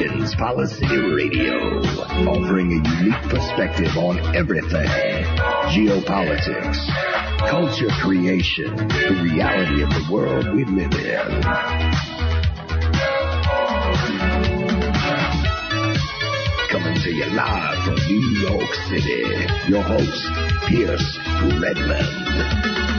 Porkins Policy Radio, offering a unique perspective on everything geopolitics, culture creation, the reality of the world we live in. Coming to you live from New York City, your host, Pierce Redmond.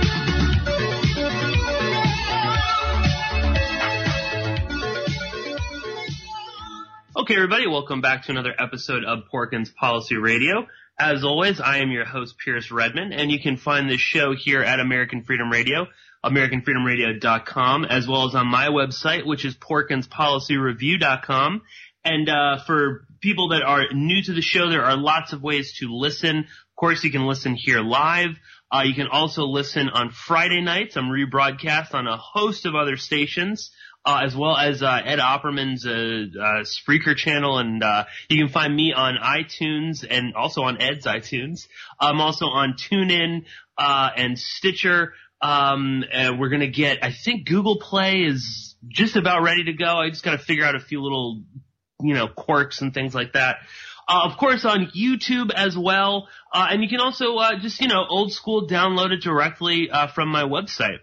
Okay, everybody, welcome back to another episode of Porkins Policy Radio. As always, I am your host, Pierce Redmond, and you can find this show here at American Freedom Radio, AmericanFreedomRadio.com, as well as on my website, which is PorkinsPolicyReview.com. And uh, for people that are new to the show, there are lots of ways to listen. Of course, you can listen here live. Uh, you can also listen on Friday nights. I'm rebroadcast on a host of other stations uh, as well as uh, Ed Opperman's uh, uh, Spreaker channel, and uh, you can find me on iTunes and also on Ed's iTunes. I'm also on TuneIn uh, and Stitcher. Um, and we're gonna get, I think Google Play is just about ready to go. I just gotta figure out a few little, you know, quirks and things like that. Uh, of course, on YouTube as well, uh, and you can also uh, just you know old school download it directly uh, from my website.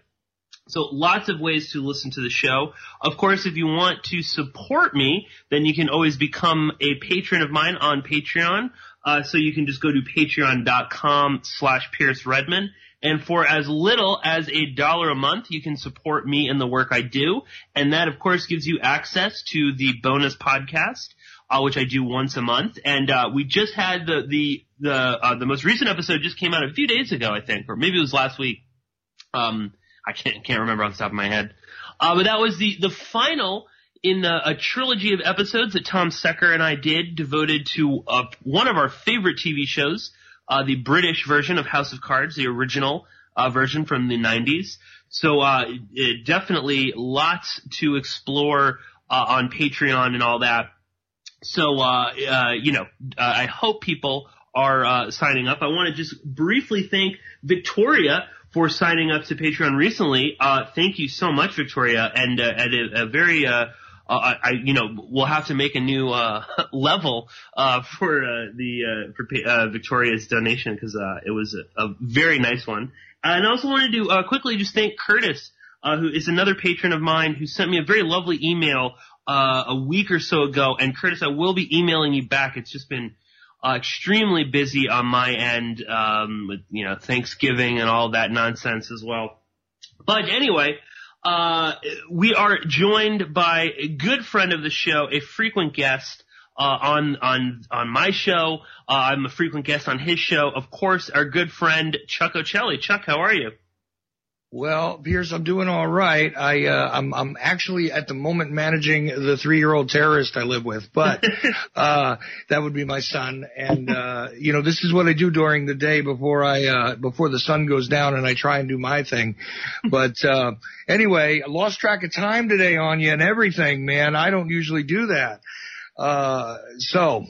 So lots of ways to listen to the show. Of course, if you want to support me, then you can always become a patron of mine on Patreon. Uh, so you can just go to patreon.com slash Pierce Redmond. And for as little as a dollar a month, you can support me in the work I do. And that, of course, gives you access to the bonus podcast, uh, which I do once a month. And, uh, we just had the, the, the, uh, the most recent episode just came out a few days ago, I think, or maybe it was last week. Um, I can't can't remember off the top of my head. Uh, but that was the the final in a, a trilogy of episodes that Tom Secker and I did, devoted to uh, one of our favorite TV shows, uh, the British version of House of Cards, the original uh, version from the 90s. So uh, it, definitely lots to explore uh, on Patreon and all that. So uh, you know, I hope people are uh, signing up. I want to just briefly thank Victoria for signing up to Patreon recently. Uh, thank you so much, Victoria, and uh, at a, a very uh, uh, I, you know, we'll have to make a new uh, level uh, for the uh, for Victoria's donation because uh, it was a, a very nice one. And I also wanted to uh, quickly just thank Curtis, uh, who is another patron of mine, who sent me a very lovely email uh, a week or so ago. And Curtis, I will be emailing you back. It's just been uh, extremely busy on my end, um, with, you know, Thanksgiving and all that nonsense as well. But anyway, uh, we are joined by a good friend of the show, a frequent guest, uh, on, on, on my show. Uh, I'm a frequent guest on his show. Of course, our good friend Chuck Ochelli. Chuck, how are you? Well, Pierce, I'm doing all right. I uh, I'm I'm actually at the moment managing the three year old terrorist I live with, but uh, that would be my son. And uh, you know, this is what I do during the day before I uh, before the sun goes down, and I try and do my thing. But uh, anyway, I lost track of time today on you and everything, man. I don't usually do that. Uh, so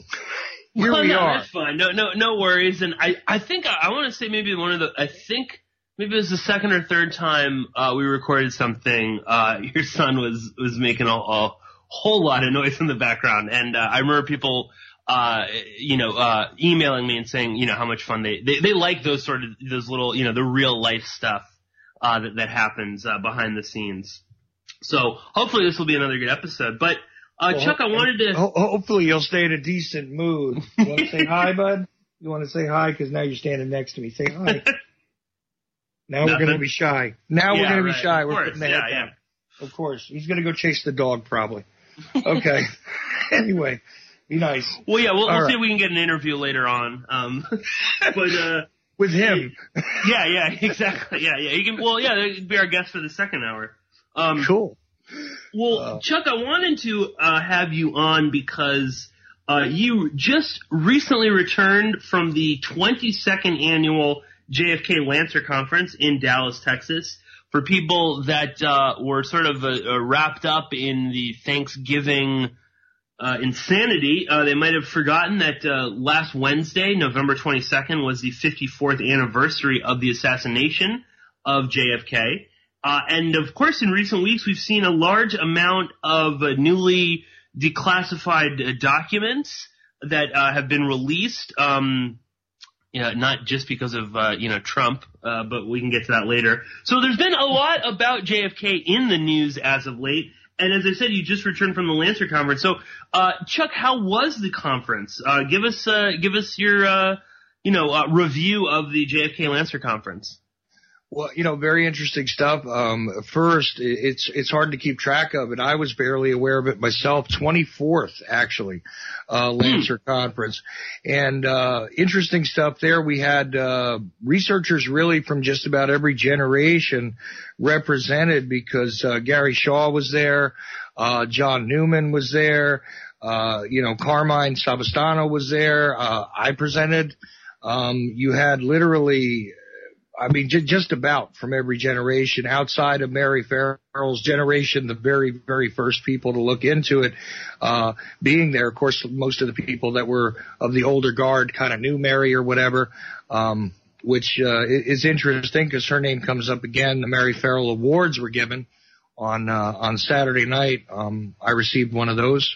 here well, we no, are. That's fine. No, no, no worries. And I, I think I, I want to say maybe one of the, I think maybe it was the second or third time uh, we recorded something. Uh, your son was was making a, a whole lot of noise in the background, and uh, I remember people. Uh, you know, uh, emailing me and saying, you know, how much fun they, they, they like those sort of, those little, you know, the real life stuff, uh, that, that happens, uh, behind the scenes. So hopefully this will be another good episode. But, uh, Well, Chuck, I wanted to, Ho- hopefully you'll stay in a decent mood. You want to say hi, bud? You want to say hi because now you're standing next to me. Say hi. Now we're going to be shy. Now we're Yeah, going to be shy. Of We're course. putting the Yeah, head yeah. Of course. He's going to go chase the dog probably. Okay. anyway, be nice. well, yeah, we'll, we'll right. see if we can get an interview later on. Um, but, uh, With him. yeah, yeah, exactly. Yeah, yeah. You can, well, yeah, that'd be our guest for the second hour. Um, cool. Well, Uh, Chuck, I wanted to uh, have you on because uh, you just recently returned from the 22nd annual JFK Lancer Conference in Dallas, Texas. For people that uh, were sort of uh, uh, wrapped up in the Thanksgiving uh, insanity, uh, they might have forgotten that uh, last Wednesday, November 22nd, was the 54th anniversary of the assassination of JFK. And of course, in recent weeks, we've seen a large amount of newly declassified documents that have been released. Um, yeah, not just because of uh, you know Trump, uh, but we can get to that later. So there's been a lot about JFK in the news as of late. And as I said, you just returned from the Lancer conference. So, uh, Chuck, how was the conference? Uh, give us, uh, give us your, uh, you know, review of the JFK Lancer conference. Well, you know, very interesting stuff. Um, first, it's it's hard to keep track of, and I was barely aware of it myself. Twenty fourth, actually, uh, Lancer mm. conference, and uh, interesting stuff there. We had uh, researchers really from just about every generation represented because uh, Gary Shaw was there, uh, John Newman was there, uh, you know, Carmine Savastano was there. Uh, I presented. Um, you had literally I mean, j- just about from every generation outside of Mary Ferrell's generation, the very, very first people to look into it, uh, being there. Of course, most of the people that were of the older guard kind of knew Mary or whatever, um, which, uh, is interesting because her name comes up again. The Mary Ferrell Awards were given on, uh, on Saturday night. Um, I received one of those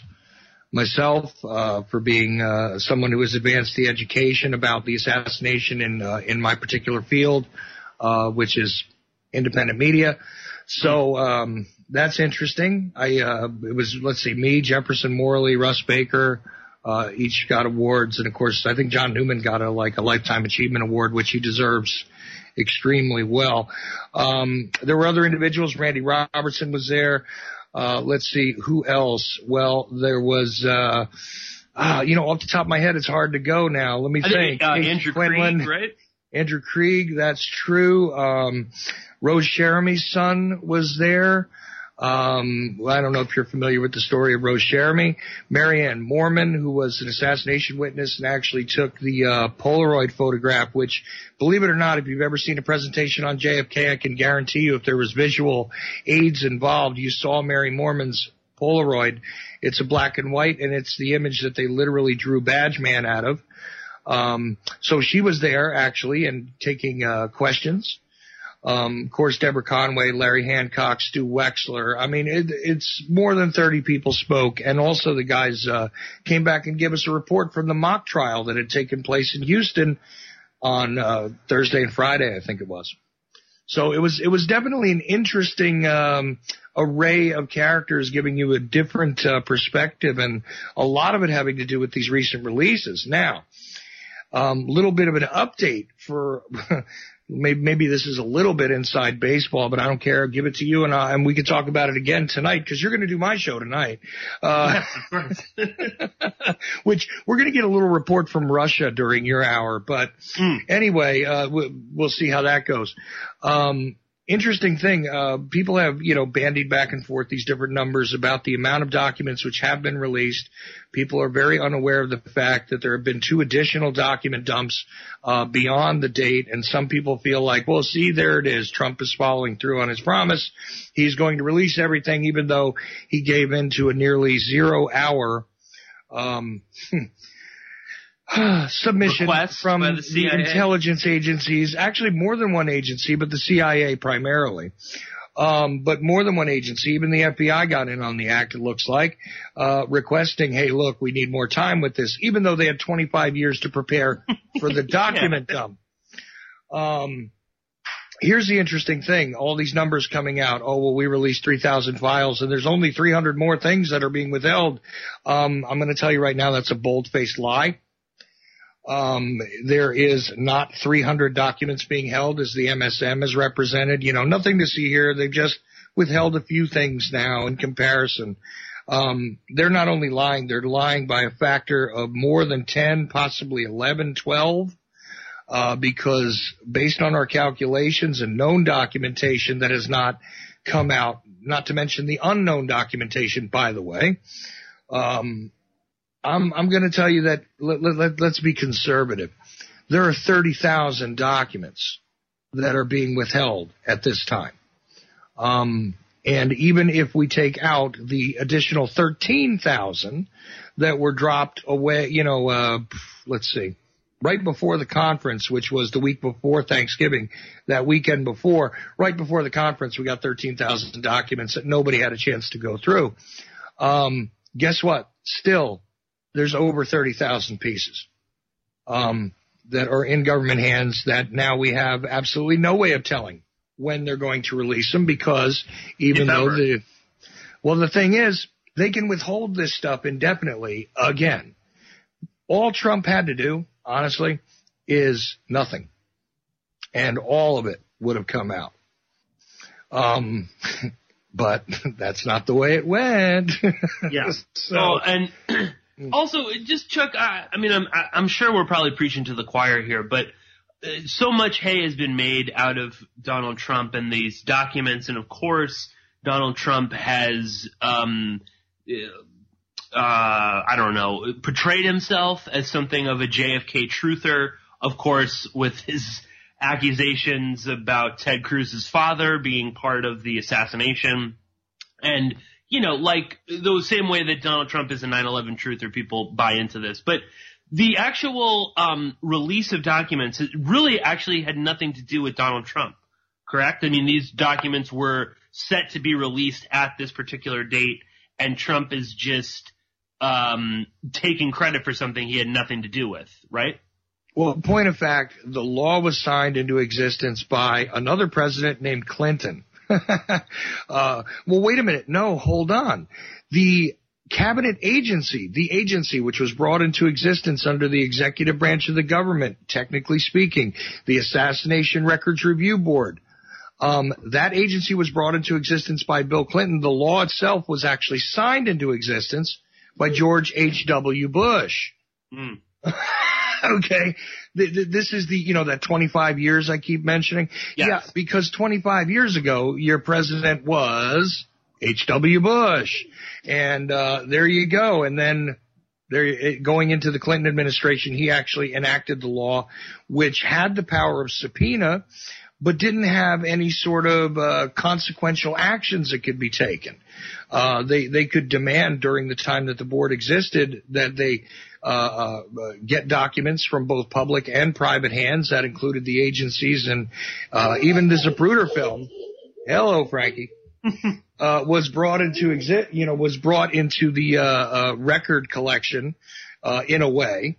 myself uh, for being uh, someone who has advanced the education about the assassination in uh, in my particular field, uh, which is independent media. So um, that's interesting. I uh, it was let's see, me, Jefferson Morley, Russ Baker. Uh, each got awards, and of course, I think John Newman got a like a lifetime achievement award, which he deserves extremely well. Um, there were other individuals. Randy Robertson was there. Uh, let's see who else. Well, there was. Uh, uh, you know, off the top of my head, it's hard to go now. Let me I think. think uh, Andrew Quinlan, Kreig, right? Andrew Kreig, that's true. Um, Rose Cherami's son was there. Um, I don't know if you're familiar with the story of Rose Cherami. Marianne Mormon, who was an assassination witness and actually took the uh, Polaroid photograph, which, believe it or not, if you've ever seen a presentation on JFK, I can guarantee you if there was visual aids involved, you saw Mary Moorman's Polaroid. It's a black and white, and it's the image that they literally drew Badgeman out of. Um, so she was there actually and taking uh, questions. Um, of course, Debra Conway, Larry Hancock, Stu Wexler. I mean, it, it's more than 30 people spoke. And also the guys, uh, came back and gave us a report from the mock trial that had taken place in Houston on, uh, Thursday and Friday, I think it was. So it was, it was definitely an interesting, um, array of characters giving you a different, uh, perspective and a lot of it having to do with these recent releases. Now, um, little bit of an update for maybe, maybe this is a little bit inside baseball, but I don't care. I'll give it to you and I, and we can talk about it again tonight because you're going to do my show tonight. Uh, which we're going to get a little report from Russia during your hour, but mm. anyway, uh, we'll, we'll see how that goes. Um, interesting thing. Uh, people have, you know, bandied back and forth these different numbers about the amount of documents which have been released. People are very unaware of the fact that there have been two additional document dumps uh, beyond the date, and some people feel like, well, see, there it is. Trump is following through on his promise. He's going to release everything, even though he gave in to a nearly zero-hour. Um, submission Requests from the, the, intelligence agencies, actually more than one agency, but the CIA primarily. Um, but more than one agency, even the FBI got in on the act, it looks like, uh, requesting, hey, look, we need more time with this, even though they had 25 years to prepare for the document yeah. dump. Um, here's the interesting thing. All these numbers coming out. Oh, well, we released 3,000 files and there's only 300 more things that are being withheld. Um, I'm going to tell you right now that's a bold-faced lie. Um, there is not 300 documents being held as the MSM is represented. You know, nothing to see here. They've just withheld a few things now in comparison. Um, they're not only lying, they're lying by a factor of more than 10, possibly 11, 12. Uh, because based on our calculations and known documentation that has not come out, not to mention the unknown documentation, by the way, um, I'm I'm going to tell you that let, let, let's be conservative. There are 30,000 documents that are being withheld at this time. Um, and even if we take out the additional 13,000 that were dropped away, you know, uh, let's see, right before the conference, which was the week before Thanksgiving, that weekend before, right before the conference, we got 13,000 documents that nobody had a chance to go through. Um, guess what? Still, there's over 30,000 pieces um, that are in government hands that now we have absolutely no way of telling when they're going to release them because even though the well the thing is they can withhold this stuff indefinitely again. All Trump had to do, honestly, is nothing. And all of it would have come out. Um, but that's not the way it went. yes. so, oh, and also, just Chuck, I, I mean, I'm, I'm sure we're probably preaching to the choir here, but uh, so much hay has been made out of Donald Trump and these documents, and of course, Donald Trump has, um, uh, I don't know, portrayed himself as something of a JFK truther. Of course, with his accusations about Ted Cruz's father being part of the assassination. And, you know, like the same way that Donald Trump is a 9-11 truther, people buy into this. But the actual um, release of documents really actually had nothing to do with Donald Trump, correct? I mean, these documents were set to be released at this particular date, and Trump is just um, taking credit for something he had nothing to do with, right? Well, point of fact, the law was signed into existence by another president named Clinton. uh, well, wait a minute. No, hold on. The cabinet agency, the agency which was brought into existence under the executive branch of the government, technically speaking, the Assassination Records Review Board, um, that agency was brought into existence by Bill Clinton. The law itself was actually signed into existence by George H.W. Bush. Mm. okay. This is the, you know, that 25 years I keep mentioning. Yes. Yeah, because 25 years ago, your president was H.W. Bush. And, uh, there you go. And then there, going into the Clinton administration, he actually enacted the law, which had the power of subpoena, but didn't have any sort of uh, consequential actions that could be taken. Uh, they they could demand during the time that the board existed that they uh, uh, get documents from both public and private hands. That included the agencies and uh, even the Zapruder film. Hello, Frankie. uh, was brought into exist, you know, was brought into the uh, uh, record collection uh, in a way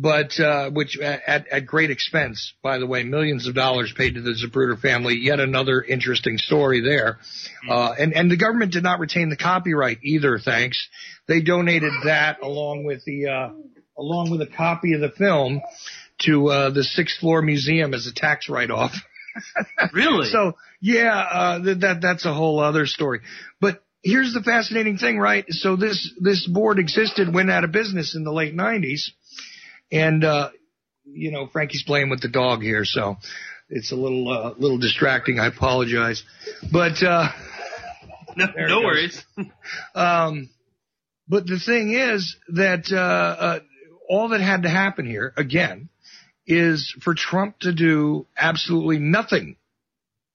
but uh, which at, at great expense, by the way, millions of dollars paid to the Zapruder family. Yet another interesting story there. Hmm. Uh, and and the government did not retain the copyright either. Thanks, they donated that along with the uh, along with a copy of the film to uh, the sixth floor museum as a tax write off. really? So yeah, uh, that that's a whole other story. But here's the fascinating thing, right? So this this board existed, went out of business in the late '90s and, uh, you know, Frankie's playing with the dog here, so it's a little, uh, little distracting. I apologize. But, uh, no, no worries. um, but the thing is that, uh, uh, all that had to happen here, again, is for Trump to do absolutely nothing.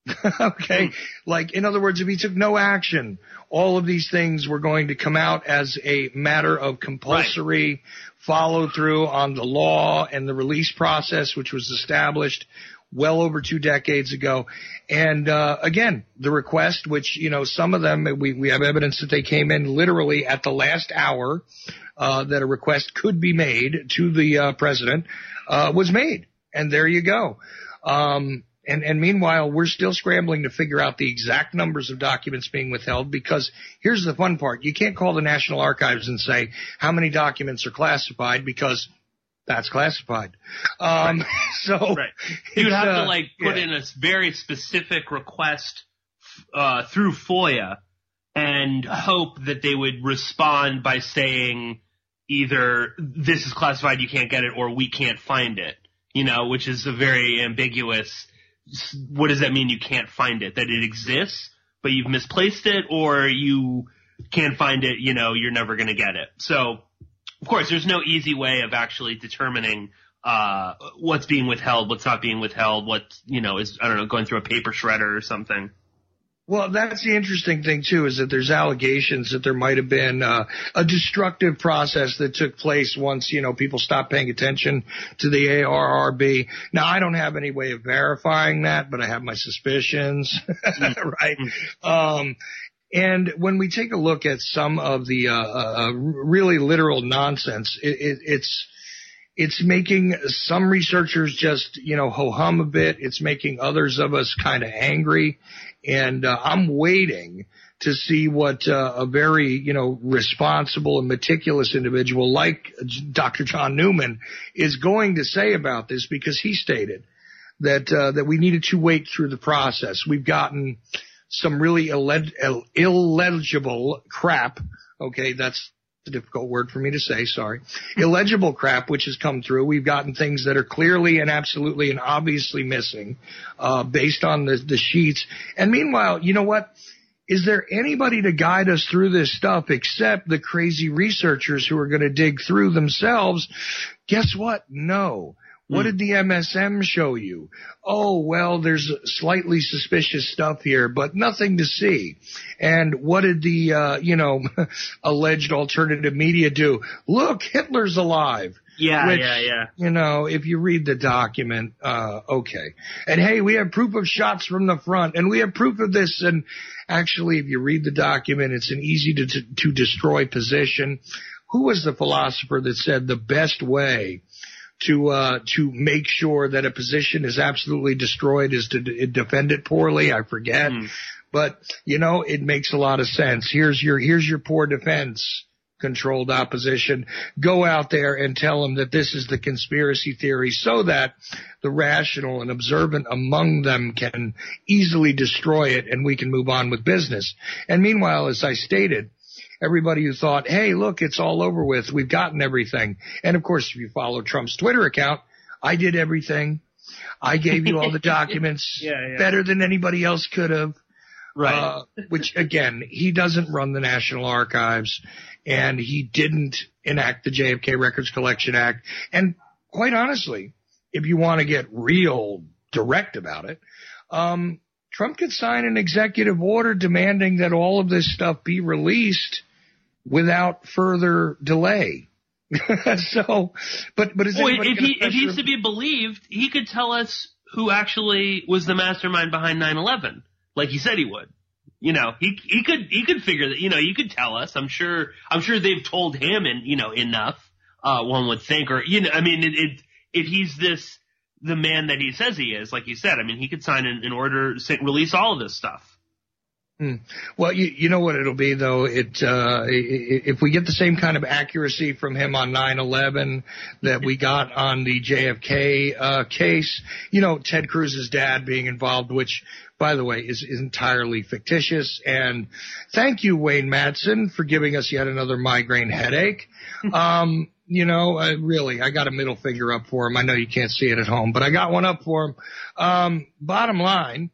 okay. Like, in other words, if he took no action, all of these things were going to come out as a matter of compulsory right follow through on the law and the release process, which was established well over two decades ago. And uh, again, the request, which you know, some of them we we have evidence that they came in literally at the last hour uh, that a request could be made to the uh, president uh, was made, and there you go. Um, and, and meanwhile, we're still scrambling to figure out the exact numbers of documents being withheld because here's the fun part. You can't call the National Archives and say how many documents are classified because that's classified. Um, right. so right. you'd have uh, to like put yeah. in a very specific request, uh, through FOIA and hope that they would respond by saying either this is classified, you can't get it, or we can't find it, you know, which is a very ambiguous what does that mean you can't find it? That it exists, but you've misplaced it or you can't find it, you know, you're never going to get it. So, of course, there's no easy way of actually determining uh, what's being withheld, what's not being withheld, what, you know, is, I don't know, going through a paper shredder or something. Well, that's the interesting thing too, is that there's allegations that there might have been uh, a destructive process that took place once, you know, people stopped paying attention to the ARRB. Now, I don't have any way of verifying that, but I have my suspicions, right? Um, And when we take a look at some of the uh, uh, really literal nonsense, it, it, it's it's making some researchers just you know ho hum a bit. It's making others of us kind of angry, and uh, I'm waiting to see what uh, a very you know responsible and meticulous individual like Dr. John Newman is going to say about this because he stated that uh, that we needed to wait through the process. We've gotten some really illegible crap. Okay, that's a difficult word for me to say. Sorry, illegible crap which has come through. We've gotten things that are clearly and absolutely and obviously missing uh, based on the the sheets. And meanwhile, you know what? Is there anybody to guide us through this stuff except the crazy researchers who are going to dig through themselves? Guess what? No. What hmm. did the MSM show you? Oh, well, there's slightly suspicious stuff here, but nothing to see. And what did the, uh, you know, alleged alternative media do? Look, Hitler's alive. Yeah, Which, yeah, yeah. You know, if you read the document, uh, okay. And hey, we have proof of shots from the front and we have proof of this. And actually, if you read the document, it's an easy to, to, to destroy position. Who was the philosopher that said the best way to uh, to make sure that a position is absolutely destroyed is to d- defend it poorly. I forget, mm. but you know it makes a lot of sense. Here's your here's your poor defense controlled opposition. Go out there and tell them that this is the conspiracy theory so that the rational and observant among them can easily destroy it and we can move on with business. And meanwhile, as I stated, everybody who thought, hey, look, it's all over with. We've gotten everything. And of course, if you follow Trump's Twitter account, I did everything. I gave you all the documents yeah, yeah. better than anybody else could have. Right. Uh, which again, he doesn't run the National Archives and he didn't enact the JFK Records Collection Act. And quite honestly, if you want to get real direct about it, um, Trump could sign an executive order demanding that all of this stuff be released without further delay. so, but but is well, if he if he's to be believed, he could tell us who actually was the mastermind behind 9/11, like he said he would. You know, he he could he could figure that. You know, you could tell us. I'm sure I'm sure they've told him and you know enough. Uh, one would think, or you know, I mean, it, it if he's this the man that he says he is, like you said, I mean, he could sign an, an order, release all of this stuff. Hmm. Well, you, you know what it'll be though. It uh, if we get the same kind of accuracy from him on 9/11 that we got on the JFK uh, case, you know, Ted Cruz's dad being involved, which by the way is, is entirely fictitious. And thank you, Wayne Madsen, for giving us yet another migraine headache. Um, you know, uh, really, I got a middle finger up for him. I know you can't see it at home, but I got one up for him. Um, bottom line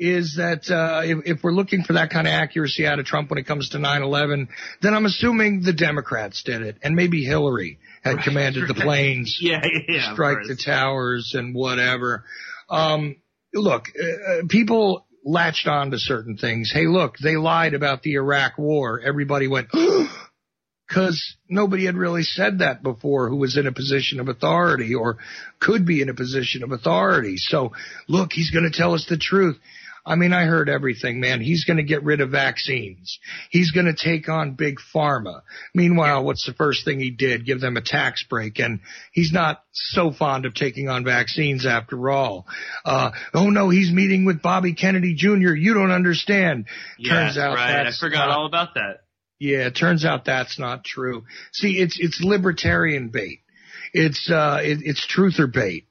is that uh, if, if we're looking for that kind of accuracy out of Trump when it comes to 9/11, then I'm assuming the Democrats did it, and maybe Hillary had right, commanded the planes yeah, yeah, strike the towers and whatever. Um, look, uh, uh, people latched on to certain things. Hey, look, they lied about the Iraq War. Everybody went. because nobody had really said that before who was in a position of authority or could be in a position of authority. So look, he's going to tell us the truth. I mean, I heard everything, man. He's going to get rid of vaccines. He's going to take on big pharma. Meanwhile, what's the first thing he did? Give them a tax break. And he's not so fond of taking on vaccines after all. Uh, oh no, he's meeting with Bobby Kennedy Jr. You don't understand. Yes, Turns out right. I forgot not, all about that. Yeah, it turns out that's not true. See, it's, it's libertarian bait. It's, uh, it, it's truther bait.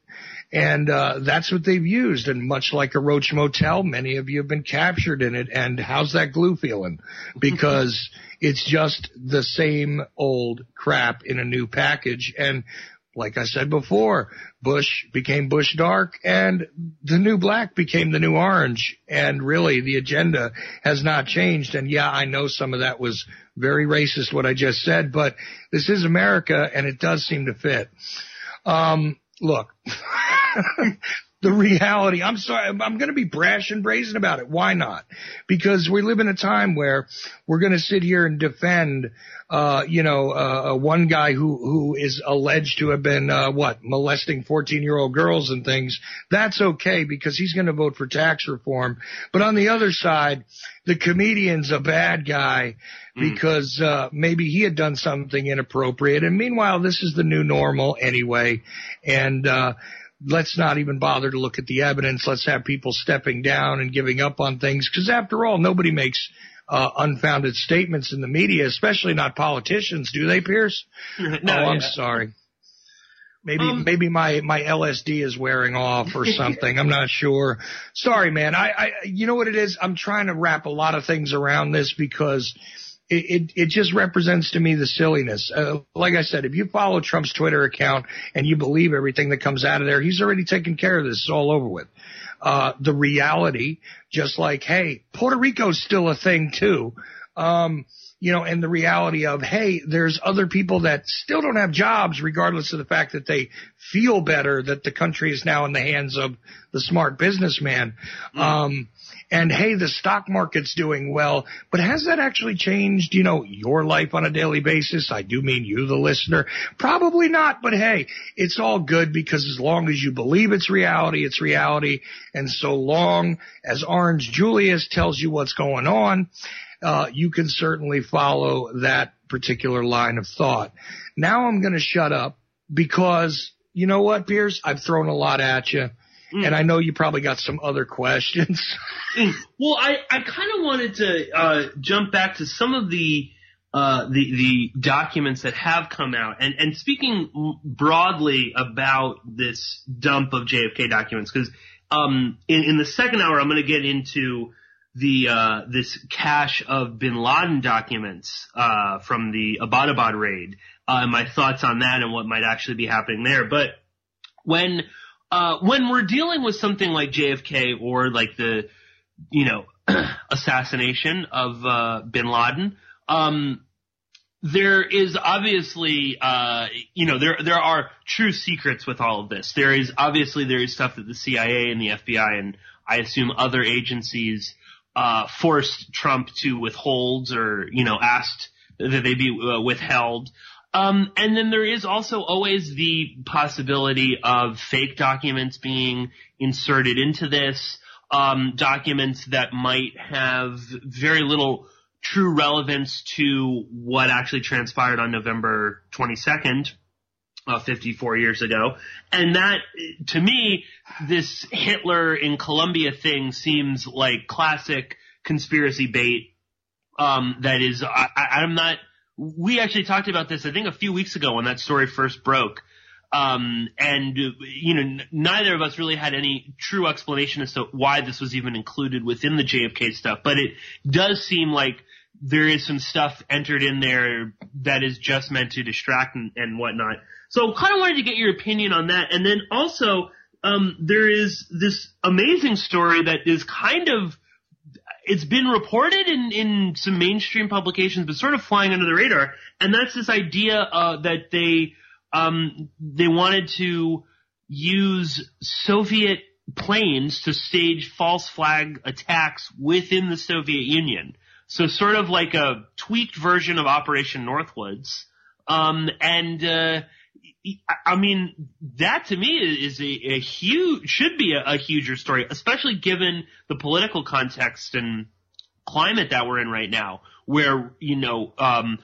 And uh, that's what they've used. And much like a Roach Motel, many of you have been captured in it. And how's that glue feeling? Because it's just the same old crap in a new package. And like I said before, Bush became Bush dark and the new black became the new orange. And really the agenda has not changed. And yeah, I know some of that was very racist what I just said, but this is America and it does seem to fit. Um, look, the reality. I'm sorry. I'm, going to be brash and brazen about it. Why not? Because we live in a time where we're going to sit here and defend, uh, you know, uh, uh, one guy who, who is alleged to have been, uh, what, molesting 14 year old girls and things. That's okay because he's going to vote for tax reform. But on the other side, the comedian's a bad guy mm. because, uh, maybe he had done something inappropriate. And meanwhile, this is the new normal anyway. And, uh, let's not even bother to look at the evidence. Let's have people stepping down and giving up on things. Because after all, nobody makes uh, unfounded statements in the media, especially not politicians, do they, Pierce? no, oh, I'm sorry. Maybe um, maybe my my LSD is wearing off or something. I'm not sure. Sorry, man. I, I you know what it is. I'm trying to wrap a lot of things around this because it, it, it just represents to me the silliness. Uh, like I said, if you follow Trump's Twitter account and you believe everything that comes out of there, he's already taken care of this. It's all over with. Uh, the reality, just like, hey, Puerto Rico's still a thing too. Um, you know, and the reality of, hey, there's other people that still don't have jobs regardless of the fact that they feel better that the country is now in the hands of the smart businessman. Mm. Um, and hey, the stock market's doing well, but has that actually changed, you know, your life on a daily basis? I do mean you, the listener. Probably not, but hey, it's all good because as long as you believe it's reality, it's reality. And so long as Orange Julius tells you what's going on, uh, you can certainly follow that particular line of thought. Now I'm going to shut up because you know what, Pierce? I've thrown a lot at you. Mm. And I know you probably got some other questions. mm. Well, I, I kind of wanted to uh, jump back to some of the uh, the the documents that have come out, and and speaking broadly about this dump of JFK documents, because um, in, in the second hour I'm going to get into the uh, this cache of Bin Laden documents uh, from the Abbottabad raid, uh, and my thoughts on that and what might actually be happening there. But when uh, when we're dealing with something like JFK or like the, you know, assassination of uh, Bin Laden, um, there is obviously, uh, you know, there there are true secrets with all of this. There is obviously there is stuff that the CIA and the FBI and I assume other agencies uh, forced Trump to withhold or you know asked that they be uh, withheld. Um, and then there is also always the possibility of fake documents being inserted into this, um, documents that might have very little true relevance to what actually transpired on November 22nd, uh, 54 years ago. And that, to me, this Hitler in Colombia thing seems like classic conspiracy bait. Um, that is, I, I'm not we actually talked about this, I think, a few weeks ago when that story first broke. Um, and, you know, n- neither of us really had any true explanation as to why this was even included within the JFK stuff, but it does seem like there is some stuff entered in there that is just meant to distract and, and whatnot. So kind of wanted to get your opinion on that. And then also, um, there is this amazing story that is kind of it's been reported in, in some mainstream publications, but sort of flying under the radar. And that's this idea uh, that they um, they wanted to use Soviet planes to stage false flag attacks within the Soviet Union. So sort of like a tweaked version of Operation Northwoods. Um, and uh, I mean, that to me is a, a huge, should be a, a, huger story, especially given the political context and climate that we're in right now, where, you know, um,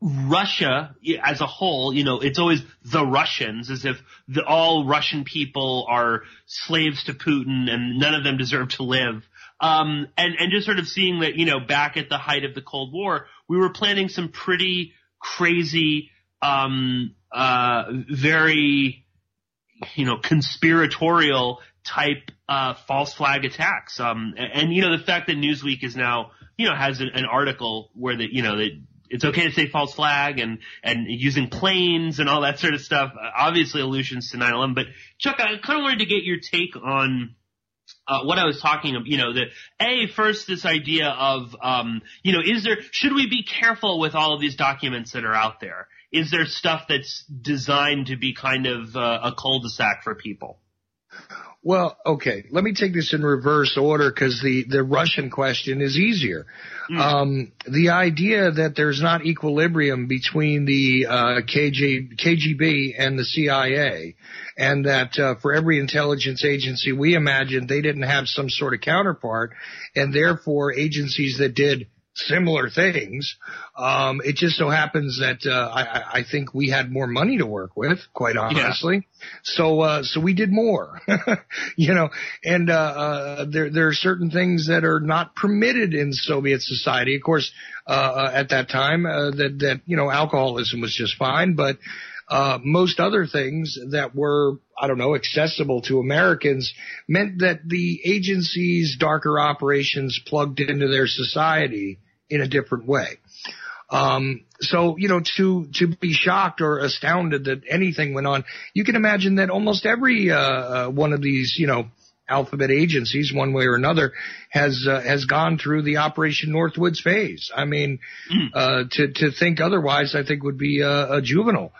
Russia as a whole, you know, it's always the Russians, as if the, all Russian people are slaves to Putin and none of them deserve to live. Um, and, and just sort of seeing that, you know, back at the height of the Cold War, we were planning some pretty crazy, um, uh, very, you know, conspiratorial type uh, false flag attacks. Um, and, and, you know the fact that Newsweek is now you know has an, an article where that you know that it's okay to say false flag and and using planes and all that sort of stuff. Uh, obviously allusions to 9/11. But Chuck, I kind of wanted to get your take on. Uh, what I was talking about, you know, the a first this idea of, um, you know, is there should we be careful with all of these documents that are out there? Is there stuff that's designed to be kind of uh, a cul-de-sac for people? Well, okay. Let me take this in reverse order because the, the Russian question is easier. Mm. Um, the idea that there's not equilibrium between the uh, KG, KGB and the CIA, and that uh, for every intelligence agency we imagined they didn't have some sort of counterpart, and therefore agencies that did similar things. Um, it just so happens that uh, I, I think we had more money to work with, quite honestly. Yeah. So uh, so we did more, you know. And uh, uh, there there are certain things that are not permitted in Soviet society. Of course, uh, uh, at that time, uh, that that you know alcoholism was just fine, but uh, most other things that were, I don't know, accessible to Americans meant that the agency's darker operations plugged into their society in a different way. Um, so, you know, to, to be shocked or astounded that anything went on, you can imagine that almost every, uh, uh, one of these, you know, alphabet agencies, one way or another, has, uh, has gone through the Operation Northwoods phase. I mean, mm. uh, to, to think otherwise, I think would be a, a juvenile.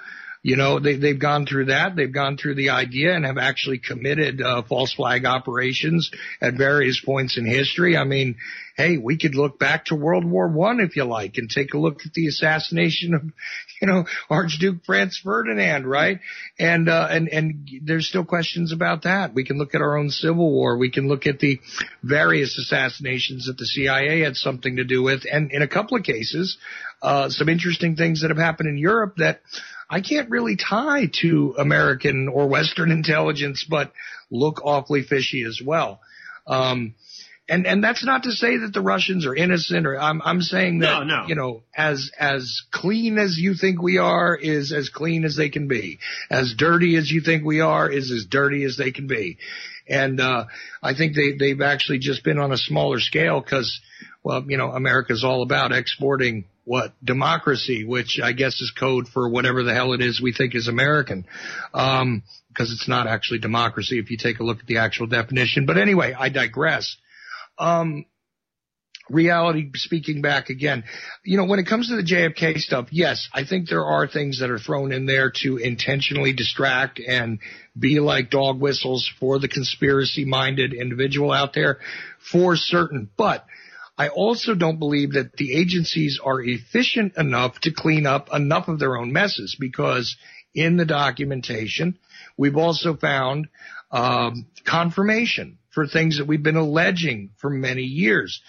You know, they, they've gone through that. They've gone through the idea and have actually committed uh, false flag operations at various points in history. I mean, hey, we could look back to World War One if you like and take a look at the assassination of, you know, Archduke Franz Ferdinand, right? And, uh, and, and there's still questions about that. We can look at our own Civil War. We can look at the various assassinations that the CIA had something to do with. And in a couple of cases, uh, some interesting things that have happened in Europe that, I can't really tie to American or Western intelligence, but look awfully fishy as well. Um, and and that's not to say that the Russians are innocent, or I'm I'm saying that no, no. you know as as clean as you think we are is as clean as they can be, as dirty as you think we are is as dirty as they can be, and uh, I think they they've actually just been on a smaller scale because well you know America's all about exporting what democracy, which I guess is code for whatever the hell it is we think is American, um, because it's not actually democracy if you take a look at the actual definition. But anyway, I digress. Um, reality speaking back again, you know, when it comes to the JFK stuff, yes, I think there are things that are thrown in there to intentionally distract and be like dog whistles for the conspiracy minded individual out there for certain. But I also don't believe that the agencies are efficient enough to clean up enough of their own messes because in the documentation, we've also found um, confirmation for things that we've been alleging for many years.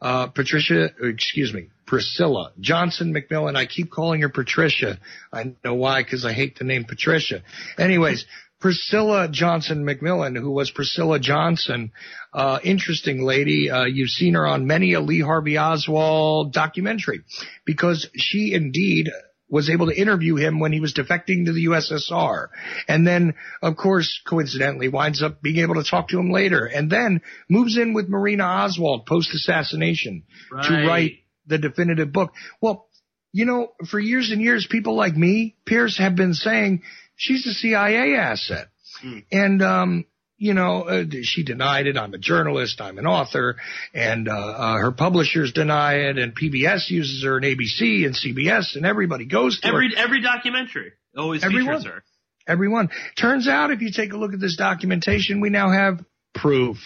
Uh, Patricia, excuse me, Priscilla Johnson McMillan. I keep calling her Patricia. I know why, because I hate the name Patricia. Anyways, Priscilla Johnson McMillan, who was Priscilla Johnson, uh, interesting lady. Uh, you've seen her on many a Lee Harvey Oswald documentary because she indeed was able to interview him when he was defecting to the USSR. And then, of course, coincidentally winds up being able to talk to him later and then moves in with Marina Oswald post assassination right. to write the definitive book. Well, you know, for years and years, people like me, Pierce, have been saying she's a CIA asset. Mm. And, um, you know, uh, she denied it. I'm a journalist. I'm an author, and uh, uh, her publishers deny it, and PBS uses her, and ABC and CBS, and everybody goes to every her. every documentary always Everyone. features her. Everyone. Turns out, if you take a look at this documentation, we now have proof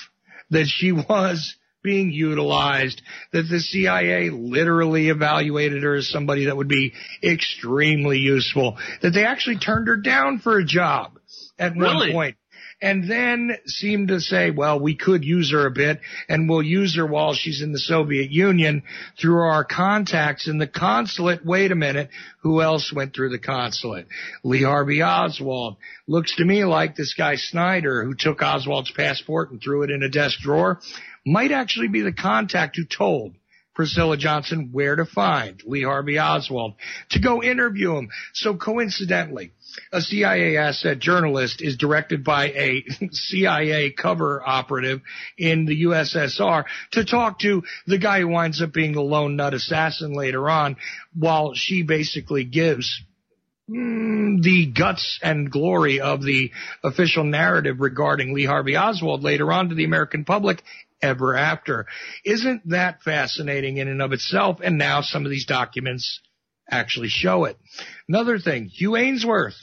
that she was being utilized, that the CIA literally evaluated her as somebody that would be extremely useful, that they actually turned her down for a job at really? one point and then seemed to say, well, we could use her a bit and we'll use her while she's in the Soviet Union through our contacts in the consulate. Wait a minute. Who else went through the consulate? Lee Harvey Oswald. Looks to me like this guy Snyder who took Oswald's passport and threw it in a desk drawer might actually be the contact who told Priscilla Johnson where to find Lee Harvey Oswald to go interview him. So coincidentally, a CIA asset journalist is directed by a CIA cover operative in the USSR to talk to the guy who winds up being the lone nut assassin later on while she basically gives mm, the guts and glory of the official narrative regarding Lee Harvey Oswald later on to the American public ever after. Isn't that fascinating in and of itself? And now some of these documents actually show it. Another thing, Hugh Aynesworth.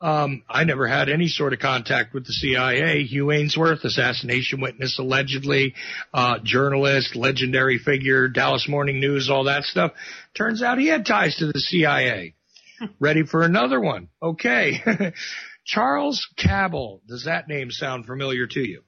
Um, I never had any sort of contact with the CIA. Hugh Aynesworth, assassination witness, allegedly, uh, journalist, legendary figure, Dallas Morning News, all that stuff. Turns out he had ties to the CIA. Ready for another one? Okay. Charles Cabell. Does that name sound familiar to you?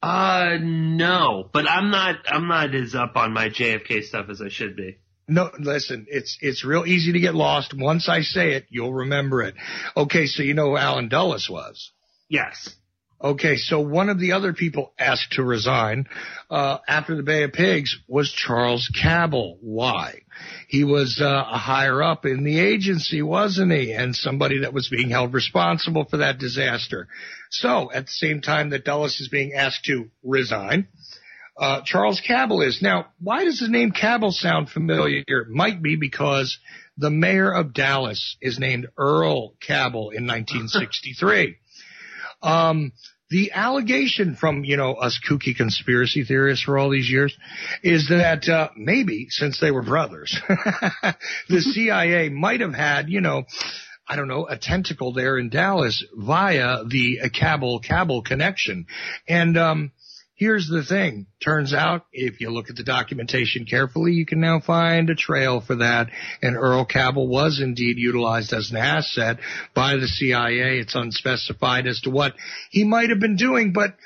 Uh, no, but I'm not, I'm not as up on my JFK stuff as I should be. No, listen, it's, it's real easy to get lost. Once I say it, you'll remember it. Okay. So you know who Allen Dulles was? Yes. Okay, so one of the other people asked to resign uh, after the Bay of Pigs was Charles Cabell. Why? He was uh, a higher up in the agency, wasn't he? And somebody that was being held responsible for that disaster. So at the same time that Dulles is being asked to resign, uh, Charles Cabell is. Now, why does the name Cabell sound familiar? It might be because the mayor of Dallas is named Earl Cabell in 1963. Um, the allegation from, you know, us kooky conspiracy theorists for all these years is that, uh, maybe since they were brothers, the CIA might have had, you know, I don't know, a tentacle there in Dallas via the Cabell Cabell connection. And, um, Here's the thing. Turns out, if you look at the documentation carefully, you can now find a trail for that. And Earl Cabell was indeed utilized as an asset by the CIA. It's unspecified as to what he might have been doing, but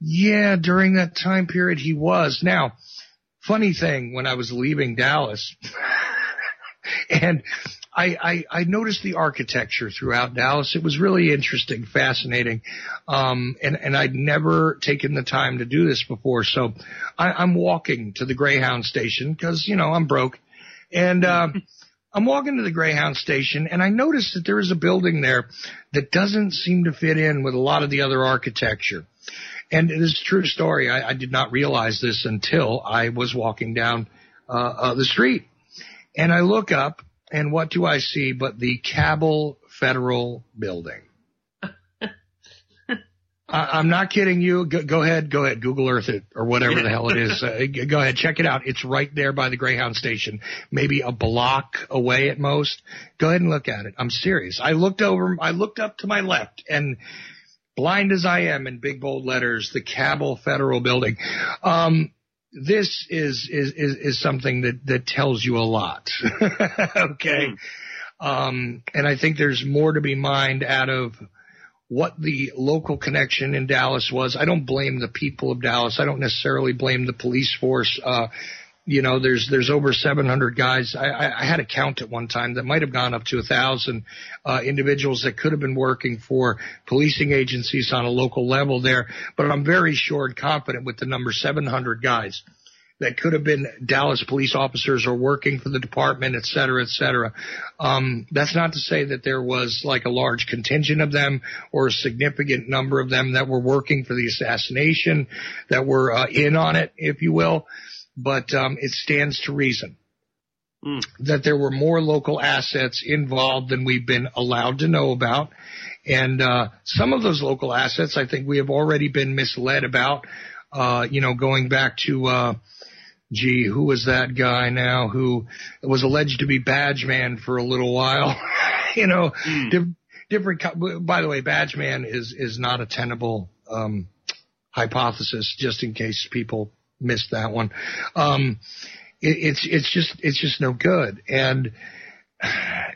yeah, during that time period he was. Now, funny thing, when I was leaving Dallas, and I, I, I noticed the architecture throughout Dallas. It was really interesting, fascinating. Um, and, and I'd never taken the time to do this before. So I, I'm walking to the Greyhound station because, you know, I'm broke. And, uh, I'm walking to the Greyhound station and I noticed that there is a building there that doesn't seem to fit in with a lot of the other architecture. And it is a true story. I, I did not realize this until I was walking down uh, uh, the street. And I look up and what do I see but the Cabell Federal Building? I, am not kidding you. Go, go, ahead, go ahead, Google Earth it or whatever the hell it is. Uh, go ahead, check it out. It's right there by the Greyhound station, maybe a block away at most. Go ahead and look at it. I'm serious. I looked over, I looked up to my left and blind as I am in big bold letters, the Cabell Federal Building. Um, this is, is, is, is something that, that tells you a lot. okay. Mm. Um, and I think there's more to be mined out of what the local connection in Dallas was. I don't blame the people of Dallas. I don't necessarily blame the police force. Uh, you know, there's there's over 700 guys. I, I, had a count at one time that might have gone up to a thousand uh, individuals that could have been working for policing agencies on a local level there. But I'm very sure and confident with the number 700 guys that could have been Dallas police officers or working for the department, et cetera, et cetera. Um, that's not to say that there was like a large contingent of them or a significant number of them that were working for the assassination, that were uh, in on it, if you will but um, it stands to reason mm. that there were more local assets involved than we've been allowed to know about. And uh, some of those local assets, I think we have already been misled about. Uh, you know, going back to, uh, gee, who was that guy now who was alleged to be Badge Man for a little while? you know, mm. di- different. By the way, Badge Man is is not a tenable um, hypothesis. Just in case people missed that one. Um, it, it's it's just it's just no good. And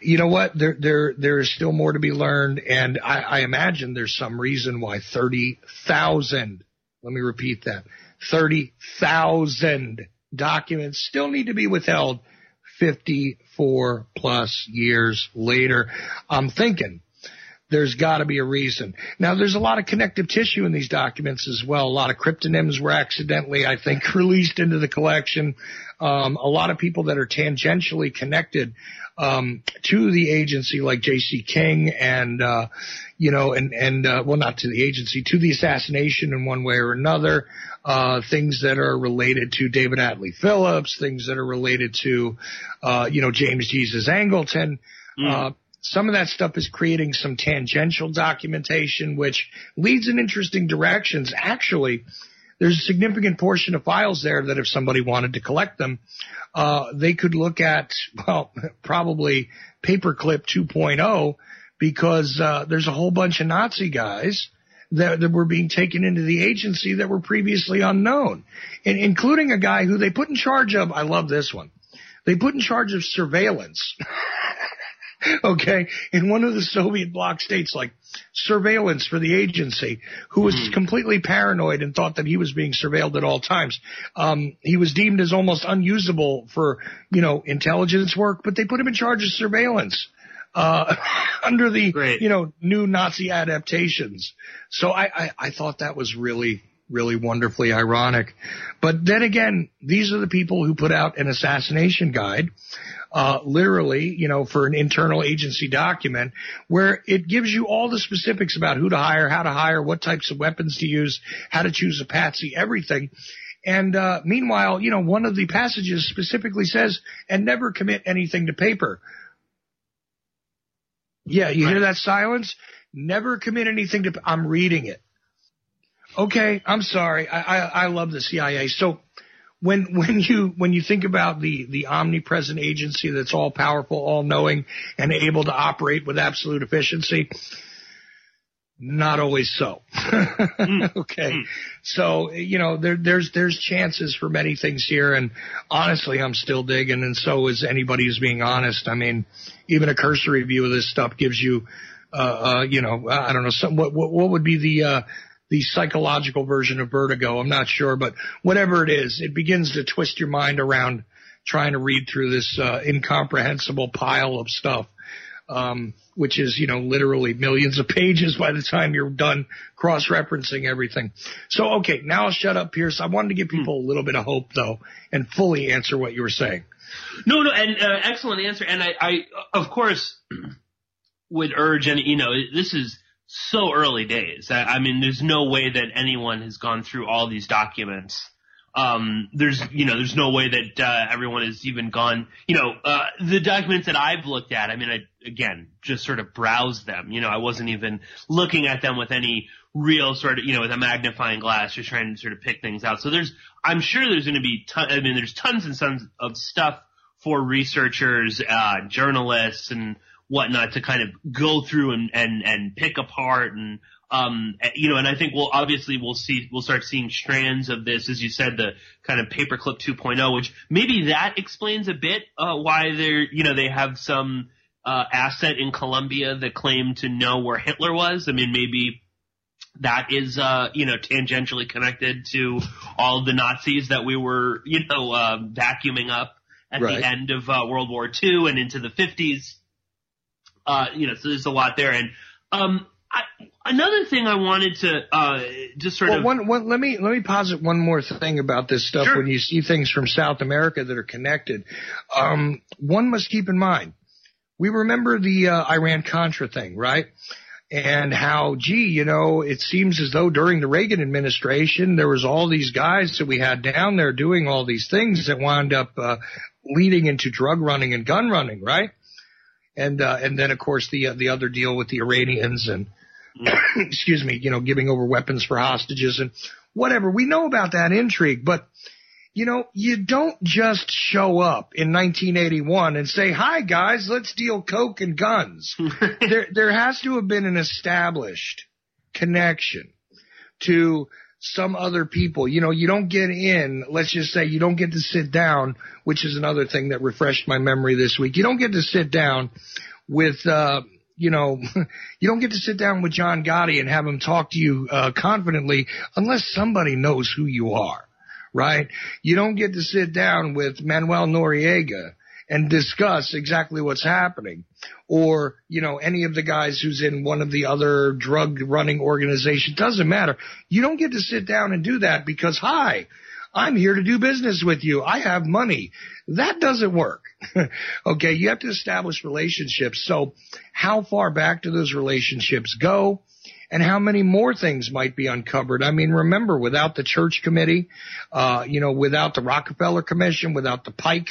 you know what? There there there is still more to be learned, and I, I imagine there's some reason why thirty thousand. Let me repeat that: thirty thousand documents still need to be withheld. 54 plus years later. I'm thinking there's got to be a reason. Now, there's a lot of connective tissue in these documents as well. A lot of cryptonyms were accidentally, I think, released into the collection. Um, a lot of people that are tangentially connected um, to the agency, like J.C. King, and uh, you know, and and uh, well, not to the agency, to the assassination in one way or another. Uh, things that are related to David Atlee Phillips, things that are related to, uh, you know, James Jesus Angleton. Mm some of that stuff is creating some tangential documentation, which leads in interesting directions. Actually, there's a significant portion of files there that if somebody wanted to collect them, uh, they could look at, well, probably paperclip 2.0 because uh, there's a whole bunch of Nazi guys that, that were being taken into the agency that were previously unknown, and including a guy who they put in charge of. I love this one. They put in charge of surveillance. okay, in one of the Soviet bloc states, like surveillance for the agency, who was mm. completely paranoid and thought that he was being surveilled at all times. Um, he was deemed as almost unusable for, you know, intelligence work, but they put him in charge of surveillance uh, under the Great. you know new Nazi adaptations. So I, I I thought that was really really wonderfully ironic. But then again, these are the people who put out an assassination guide, uh, literally, you know, for an internal agency document where it gives you all the specifics about who to hire, how to hire, what types of weapons to use, how to choose a patsy, everything. And uh, meanwhile, you know, one of the passages specifically says, "And never commit anything to paper." Yeah, you right. hear that silence? Never commit anything to. I'm reading it. Okay, I'm sorry. I, I, I love the CIA. So when when you when you think about the the omnipresent agency that's all powerful, all knowing, and able to operate with absolute efficiency, not always so. mm. Okay. Mm. So, you know, there, there's, there's chances for many things here. And honestly, I'm still digging. And so is anybody who's being honest. I mean, even a cursory view of this stuff gives you, uh, uh, you know, I don't know, some, what, what, what would be the, uh, the psychological version of vertigo? I'm not sure, but whatever it is, it begins to twist your mind around trying to read through this, uh, incomprehensible pile of stuff um, which is, you know, literally millions of pages by the time you're done cross-referencing everything. So, okay, now I'll shut up, Pierce. I wanted to give people a little bit of hope, though, and fully answer what you were saying. No, no, and uh, excellent answer. And I, I, of course, would urge, and you know, this is so early days. I, I mean, there's no way that anyone has gone through all these documents um, there's, you know, there's no way that uh, everyone has even gone. You know, uh, the documents that I've looked at. I mean, I again just sort of browsed them. You know, I wasn't even looking at them with any real sort of, you know, with a magnifying glass, just trying to sort of pick things out. So there's, I'm sure there's going to be, ton, I mean, there's tons and tons of stuff for researchers, uh, journalists, and whatnot to kind of go through and and and pick apart and um, you know, and I think we'll obviously we'll see we'll start seeing strands of this, as you said, the kind of paperclip 2.0, which maybe that explains a bit uh, why they're you know they have some uh, asset in Colombia that claim to know where Hitler was. I mean, maybe that is uh, you know tangentially connected to all of the Nazis that we were you know uh, vacuuming up at right. the end of uh, World War II and into the 50s. Uh, you know, so there's a lot there, and um, I, another thing I wanted to uh, just sort well, of one, one, let me let me posit one more thing about this stuff. Sure. When you see things from South America that are connected, um, one must keep in mind. We remember the uh, Iran Contra thing, right? And how, gee, you know, it seems as though during the Reagan administration there was all these guys that we had down there doing all these things that wound up uh, leading into drug running and gun running, right? And uh, and then of course the uh, the other deal with the Iranians and excuse me, you know, giving over weapons for hostages and whatever. We know about that intrigue, but you know, you don't just show up in 1981 and say, "Hi guys, let's deal coke and guns." there there has to have been an established connection to some other people. You know, you don't get in, let's just say you don't get to sit down, which is another thing that refreshed my memory this week. You don't get to sit down with uh you know, you don't get to sit down with John Gotti and have him talk to you uh, confidently unless somebody knows who you are, right? You don't get to sit down with Manuel Noriega and discuss exactly what's happening or, you know, any of the guys who's in one of the other drug running organizations. Doesn't matter. You don't get to sit down and do that because, hi, I'm here to do business with you. I have money. That doesn't work. okay. You have to establish relationships. So how far back do those relationships go? and how many more things might be uncovered. I mean, remember, without the church committee, uh, you know, without the Rockefeller Commission, without the Pike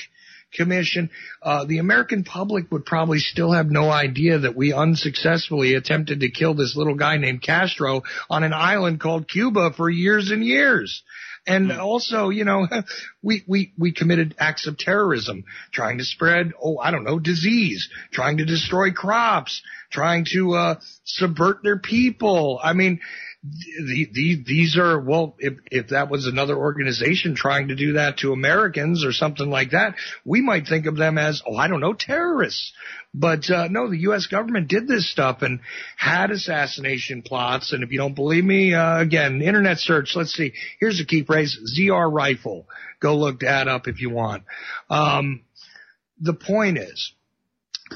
Commission, uh, the American public would probably still have no idea that we unsuccessfully attempted to kill this little guy named Castro on an island called Cuba for years and years. And hmm. also, you know, we, we, we committed acts of terrorism, trying to spread, oh, I don't know, disease, trying to destroy crops, trying to, uh, subvert their people. I mean, the, the, these are, well, if, if that was another organization trying to do that to Americans or something like that, we might think of them as, oh, I don't know, terrorists. But, uh, no, the U.S. government did this stuff and had assassination plots. And if you don't believe me, uh, again, internet search, let's see. Here's a key phrase, ZR rifle. Go look that up if you want. Um, the point is,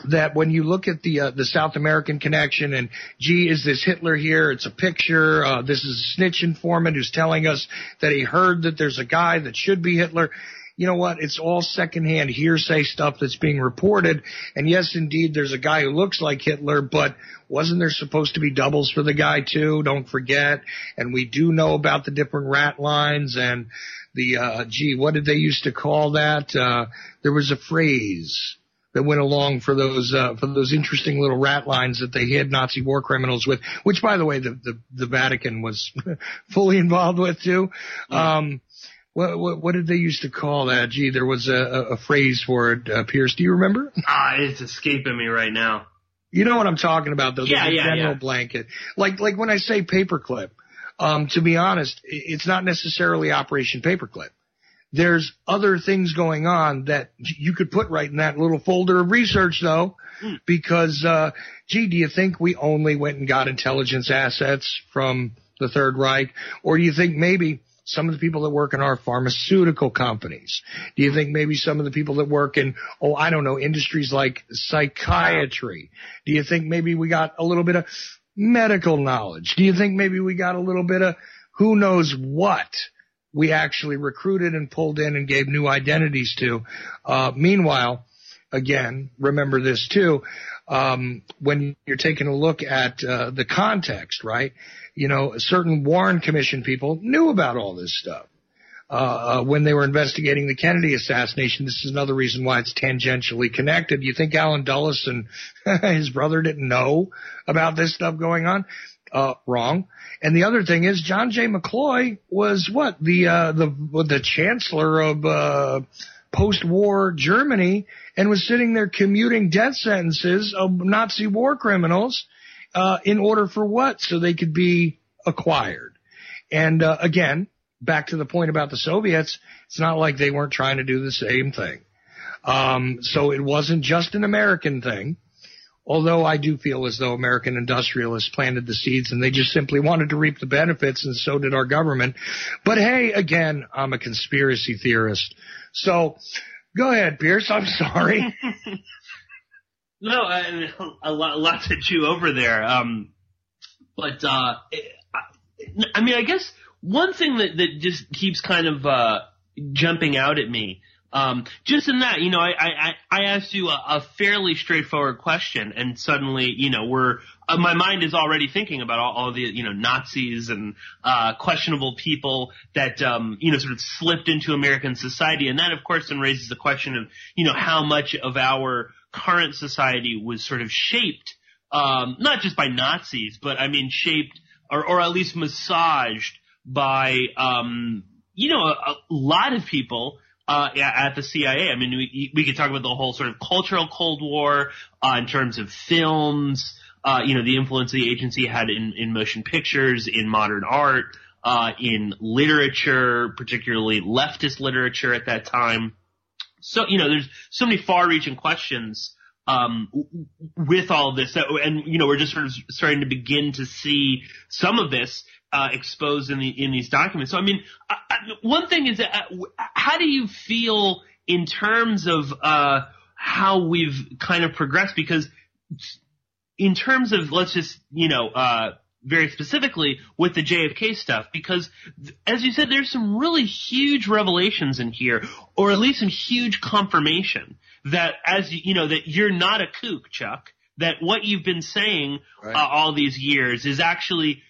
that when you look at the uh, the South American connection and gee is this Hitler here? It's a picture. Uh, this is a snitch informant who's telling us that he heard that there's a guy that should be Hitler. You know what? It's all secondhand hearsay stuff that's being reported. And yes indeed there's a guy who looks like Hitler but wasn't there supposed to be doubles for the guy too? Don't forget. And we do know about the different rat lines and the uh gee what did they used to call that? Uh there was a phrase that went along for those uh, for those interesting little rat lines that they hid Nazi war criminals with, which by the way the the, the Vatican was fully involved with too. Yeah. Um, what, what, what did they used to call that? Gee, there was a, a phrase for it. Uh, Pierce, do you remember? Ah, it's escaping me right now. You know what I'm talking about, though. Yeah, the yeah, general yeah. blanket. Like like when I say paperclip. Um, to be honest, it's not necessarily Operation Paperclip there's other things going on that you could put right in that little folder of research though, mm. because, uh, gee, do you think we only went and got intelligence assets from the Third Reich? Or do you think maybe some of the people that work in our pharmaceutical companies? Do you think maybe some of the people that work in, oh, I don't know, industries like psychiatry? Do you think maybe we got a little bit of medical knowledge? Do you think maybe we got a little bit of who knows what? We actually recruited and pulled in and gave new identities to. Uh, meanwhile, again, remember this too, um, when you're taking a look at uh, the context, right? You know, certain Warren Commission people knew about all this stuff. Uh, uh, when they were investigating the Kennedy assassination, this is another reason why it's tangentially connected. You think Allen Dulles and his brother didn't know about this stuff going on? Uh, wrong. And the other thing is John J. McCloy was what the uh, the the chancellor of uh, post-war Germany and was sitting there commuting death sentences of Nazi war criminals uh, in order for what? So they could be acquired. And uh, again, back to the point about the Soviets, it's not like they weren't trying to do the same thing. Um, so it wasn't just an American thing. Although I do feel as though American industrialists planted the seeds and they just simply wanted to reap the benefits and so did our government. But hey, again, I'm a conspiracy theorist. So go ahead, Pierce. I'm sorry. no, I, a lot, a lot to chew over there. Um, but, uh, I mean, I guess one thing that, that just keeps kind of, uh, jumping out at me um, just in that, you know, I, I, I asked you a, a fairly straightforward question and suddenly, you know, we're, uh, my mind is already thinking about all, all the, you know, Nazis and, uh, questionable people that, um, you know, sort of slipped into American society. And that, of course, then raises the question of, you know, how much of our current society was sort of shaped, um, not just by Nazis, but I mean, shaped or, or at least massaged by, um, you know, a, a lot of people uh, at the CIA. I mean, we, we could talk about the whole sort of cultural Cold War uh, in terms of films, uh, you know, the influence the agency had in, in motion pictures, in modern art, uh, in literature, particularly leftist literature at that time. So, you know, there's so many far-reaching questions um, with all this, and you know, we're just sort of starting to begin to see some of this uh, exposed in the in these documents. So I mean, I, I, one thing is, uh, how do you feel in terms of uh, how we've kind of progressed? Because in terms of let's just you know. Uh, very specifically with the JFK stuff because as you said there's some really huge revelations in here or at least some huge confirmation that as you, you know that you're not a kook Chuck that what you've been saying right. uh, all these years is actually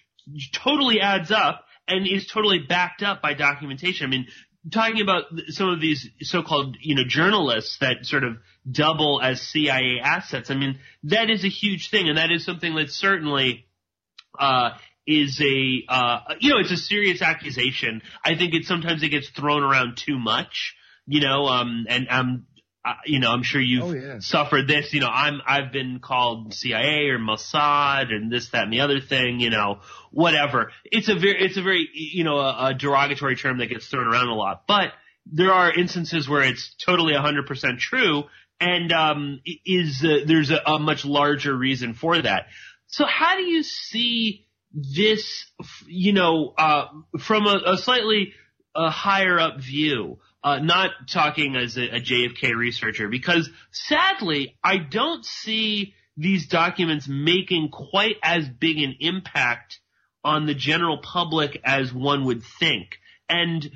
totally adds up and is totally backed up by documentation. I mean, talking about some of these so-called, you know, journalists that sort of double as CIA assets. I mean, that is a huge thing, and that is something that certainly uh, is a uh, you know it's a serious accusation. I think it sometimes it gets thrown around too much. You know, um, and I'm uh, you know, I'm sure you've Oh, yeah. suffered this. You know, I'm I've been called CIA or Mossad and this, that, and the other thing. You know, whatever. It's a very it's a very you know a, a derogatory term that gets thrown around a lot. But there are instances where it's totally 100% true, and um, is uh, there's a, a much larger reason for that. So how do you see this? You know, uh, from a, a slightly uh, higher up view, uh, not talking as a, a JFK researcher, because sadly, I don't see these documents making quite as big an impact on the general public as one would think. And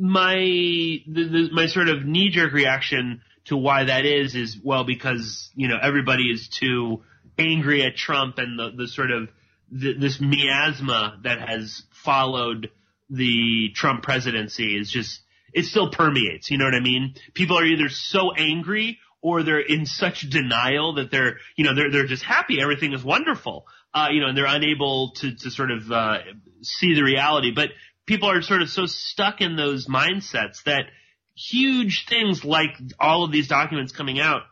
my the, the, my sort of knee jerk reaction to why that is is well because you know everybody is too angry at Trump and the the sort of this miasma that has followed the Trump presidency is just it still permeates. You know what I mean? People are either so angry or they're in such denial that they're you know they're they're just happy everything is wonderful. Uh, you know, and they're unable to to sort of uh, see the reality. But people are sort of so stuck in those mindsets that huge things like all of these documents coming out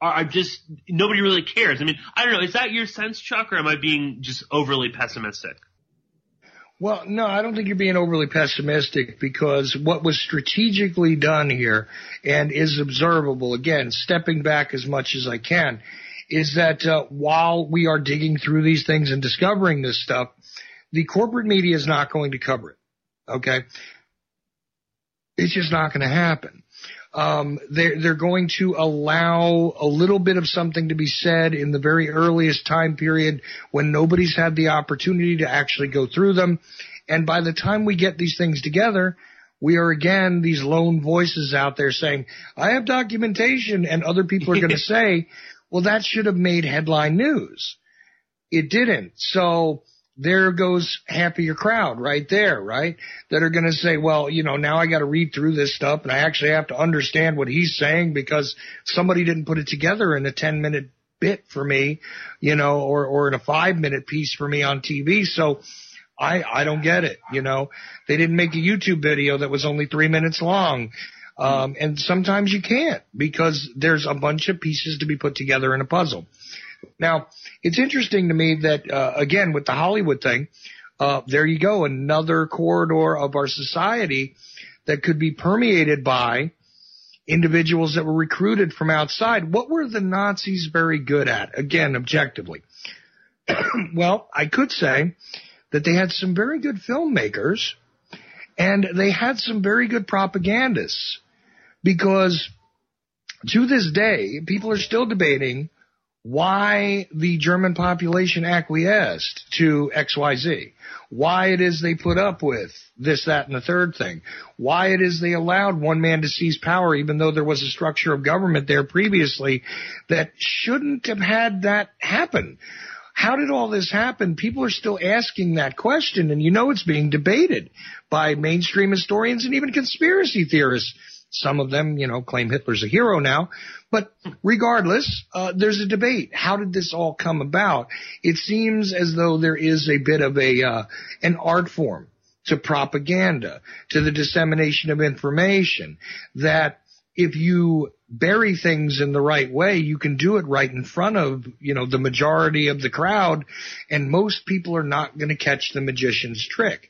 are, are just nobody really cares. I mean, I don't know. Is that your sense, Chuck, or am I being just overly pessimistic? Well, no, I don't think you're being overly pessimistic because what was strategically done here and is observable, again, stepping back as much as I can, is that uh, while we are digging through these things and discovering this stuff, the corporate media is not going to cover it. Okay? It's just not going to happen. Um, they're, they're going to allow a little bit of something to be said in the very earliest time period when nobody's had the opportunity to actually go through them. And by the time we get these things together, we are again these lone voices out there saying, I have documentation and other people are going to say, well, that should have made headline news. It didn't. So there goes half of your crowd right there, right? That are going to say, well, you know, now I got to read through this stuff and I actually have to understand what he's saying because somebody didn't put it together in a 10 minute bit for me, you know, or, or in a five minute piece for me on TV. So I, I don't get it. You know, they didn't make a YouTube video that was only three minutes long. Um, and sometimes you can't because there's a bunch of pieces to be put together in a puzzle. Now, it's interesting to me that, uh, again, with the Hollywood thing, uh, there you go, another corridor of our society that could be permeated by individuals that were recruited from outside. What were the Nazis very good at? Again, objectively. well, I could say that they had some very good filmmakers and they had some very good propagandists because to this day, people are still debating why the German population acquiesced to XYZ, why it is they put up with this, that, and the third thing, why it is they allowed one man to seize power even though there was a structure of government there previously that shouldn't have had that happen. How did all this happen? People are still asking that question and you know it's being debated by mainstream historians and even conspiracy theorists. Some of them, you know, claim Hitler's a hero now. But regardless, uh, there's a debate. How did this all come about? It seems as though there is a bit of a uh, an art form to propaganda, to the dissemination of information. That if you bury things in the right way, you can do it right in front of you know the majority of the crowd, and most people are not going to catch the magician's trick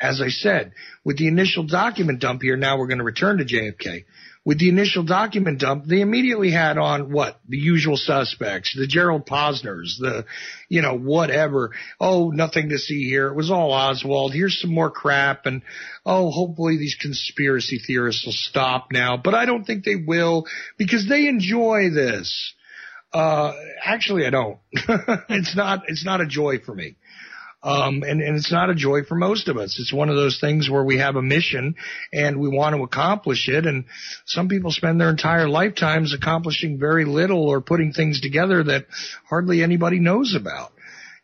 as I said, with the initial document dump here, now we're going to return to JFK. With the initial document dump, they immediately had on what? The usual suspects, the Gerald Posners, the, you know, whatever. Oh, nothing to see here. It was all Oswald. Here's some more crap. And, oh, hopefully these conspiracy theorists will stop now. But I don't think they will because they enjoy this. Uh, actually, I don't. it's not, it's not a joy for me. Um, and, and it's not a joy for most of us. It's one of those things where we have a mission and we want to accomplish it. And some people spend their entire lifetimes accomplishing very little or putting things together that hardly anybody knows about,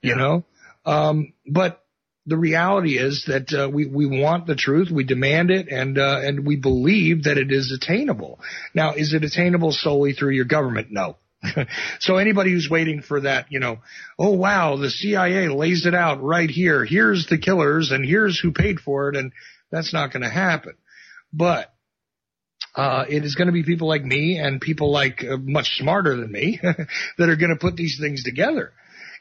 you know? Um, but the reality is that uh, we we want the truth, we demand it, and uh, and we believe that it is attainable. Now, is it attainable solely through your government? No, so anybody who's waiting for that, you know, oh wow, the CIA lays it out right here. Here's the killers and here's who paid for it and that's not going to happen. But uh, it is going to be people like me and people like uh, much smarter than me that are going to put these things together.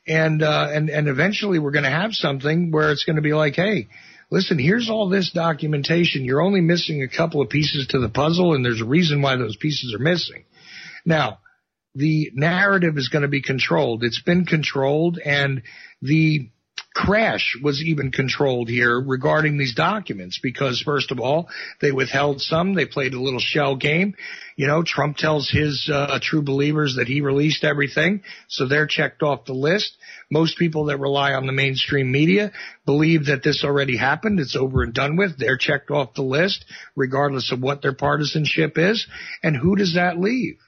And, uh, and, and eventually we're going to have something where it's going to be like, hey, listen, here's all this documentation. You're only missing a couple of pieces to the puzzle and there's a reason why those pieces are missing. Now, the narrative is going to be controlled. It's been controlled and the crash was even controlled here regarding these documents because first of all, they withheld some. They played a little shell game. You know, Trump tells his uh, true believers that he released everything, so they're checked off the list. Most people that rely on the mainstream media believe that this already happened. It's over and done with. They're checked off the list, regardless of what their partisanship is. And who does that leave?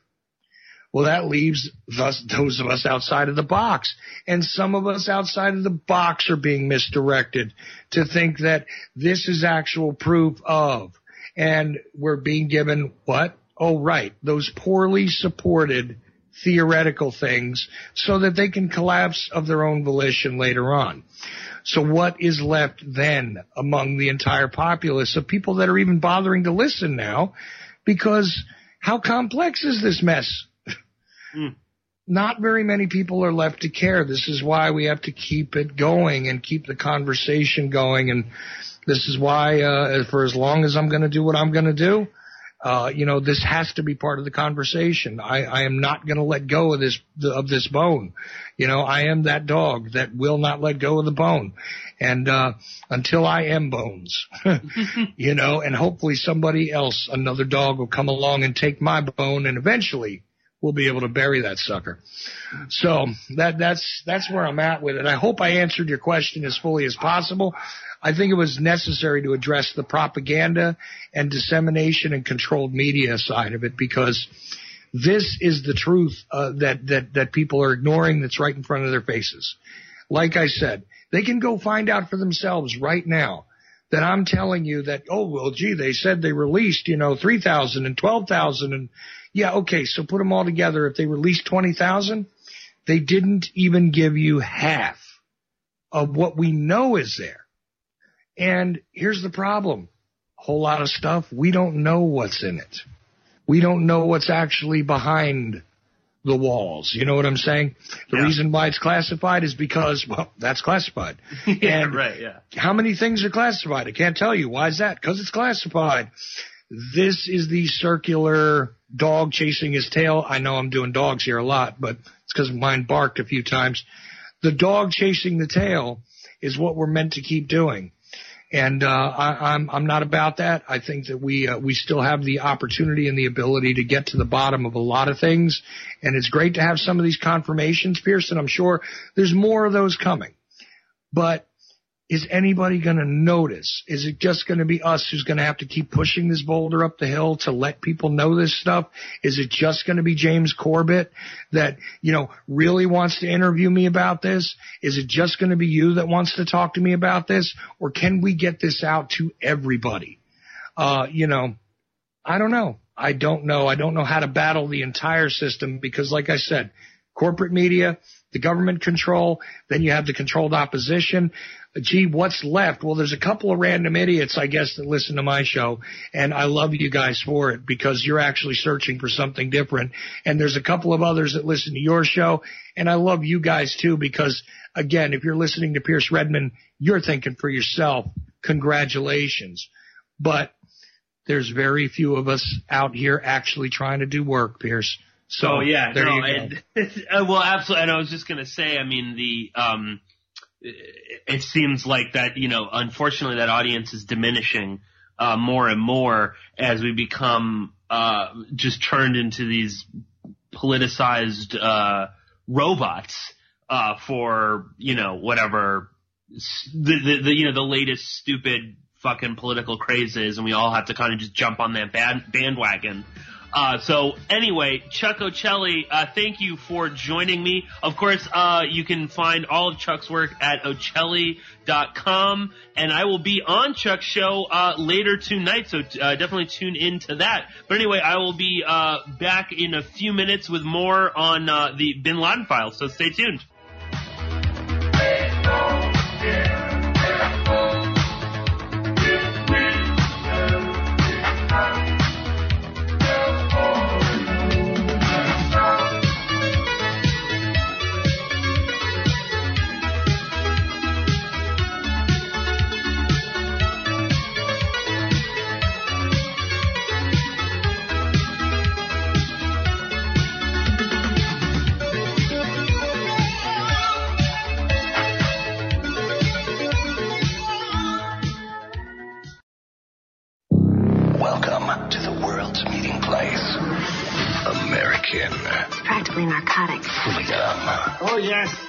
Well, that leaves thus, those of us outside of the box. And some of us outside of the box are being misdirected to think that this is actual proof of. And we're being given what? Oh, right. Those poorly supported theoretical things so that they can collapse of their own volition later on. So what is left then among the entire populace of people that are even bothering to listen now? Because how complex is this mess? Mm. Not very many people are left to care. This is why we have to keep it going and keep the conversation going. And this is why, uh, for as long as I'm going to do what I'm going to do, uh, you know, this has to be part of the conversation. I, I am not going to let go of this, of this bone. You know, I am that dog that will not let go of the bone. And, uh, until I am bones, you know, and hopefully somebody else, another dog will come along and take my bone and eventually we'll be able to bury that sucker. So that that's that's where I'm at with it. I hope I answered your question as fully as possible. I think it was necessary to address the propaganda and dissemination and controlled media side of it because this is the truth uh, that that that people are ignoring. That's right in front of their faces. Like I said, they can go find out for themselves right now that I'm telling you that, oh, well, gee, they said they released, you know, 3,000 and 12,000 and yeah, okay, so put them all together. If they released 20,000, they didn't even give you half of what we know is there. And here's the problem. A whole lot of stuff, we don't know what's in it. We don't know what's actually behind the walls. You know what I'm saying? The yeah. reason why it's classified is because, well, that's classified. yeah, and right, yeah. How many things are classified? I can't tell you. Why is that? Because it's classified. This is the circular dog chasing his tail. I know I'm doing dogs here a lot, but it's because mine barked a few times. The dog chasing the tail is what we're meant to keep doing. And uh, I, I'm I'm not about that. I think that we uh, we still have the opportunity and the ability to get to the bottom of a lot of things, and it's great to have some of these confirmations, Pearson. I'm sure there's more of those coming, but is anybody going to notice? Is it just going to be us who's going to have to keep pushing this boulder up the hill to let people know this stuff? Is it just going to be James Corbett that, you know, really wants to interview me about this? Is it just going to be you that wants to talk to me about this? Or can we get this out to everybody? Uh, you know, I don't know. I don't know. I don't know how to battle the entire system because like I said, corporate media, the government control, then you have the controlled opposition gee, what's left? Well, there's a couple of random idiots, I guess, that listen to my show, and I love you guys for it because you're actually searching for something different. And there's a couple of others that listen to your show, and I love you guys too because, again, if you're listening to Pierce Redmond, you're thinking for yourself, congratulations. But there's very few of us out here actually trying to do work, Pierce. So oh, yeah, no, and, well, absolutely. And I was just gonna say, I mean, the um, it seems like that, you know, unfortunately that audience is diminishing, uh, more and more as we become, uh, just turned into these politicized, uh, robots, uh, for, you know, whatever, the, the, the, you know, the latest stupid fucking political crazes and we all have to kind of just jump on that band, bandwagon. Uh, so anyway, Chuck Ochelli, uh, thank you for joining me. Of course, uh, you can find all of Chuck's work at ochelli.com, and I will be on Chuck's show uh, later tonight, so uh, definitely tune into that. But anyway, I will be uh, back in a few minutes with more on the Bin Laden files, so stay tuned.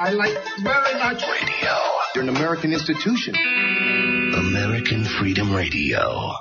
I like very much. Radio. You're an American institution. American Freedom Radio.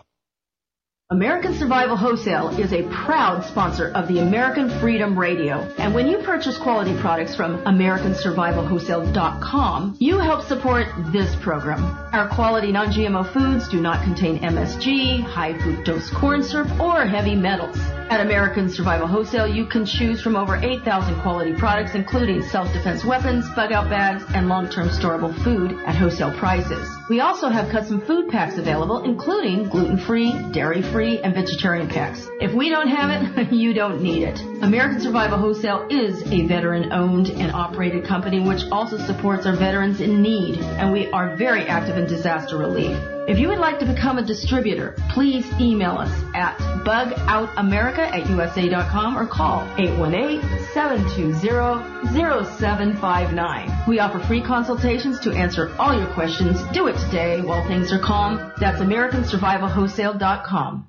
American Survival Wholesale is a proud sponsor of the American Freedom Radio. And when you purchase quality products from AmericanSurvivalWholesale.com, you help support this program. Our quality non-GMO foods do not contain MSG, high fructose corn syrup, or heavy metals. At American Survival Wholesale, you can choose from over 8,000 quality products, including self-defense weapons, bug-out bags, and long-term storable food at wholesale prices. We also have custom food packs available, including gluten-free, dairy-free, and vegetarian packs. If we don't have it, you don't need it. American Survival Wholesale is a veteran-owned and operated company which also supports our veterans in need, and we are very active in disaster relief. If you would like to become a distributor, please email us at bugoutamerica at usa.com or call 818-720-0759. We offer free consultations to answer all your questions. Do it today while things are calm. That's AmericanSurvivalWholesale.com.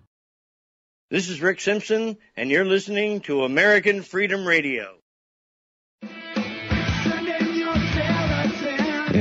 This is Rick Simpson, and you're listening to American Freedom Radio.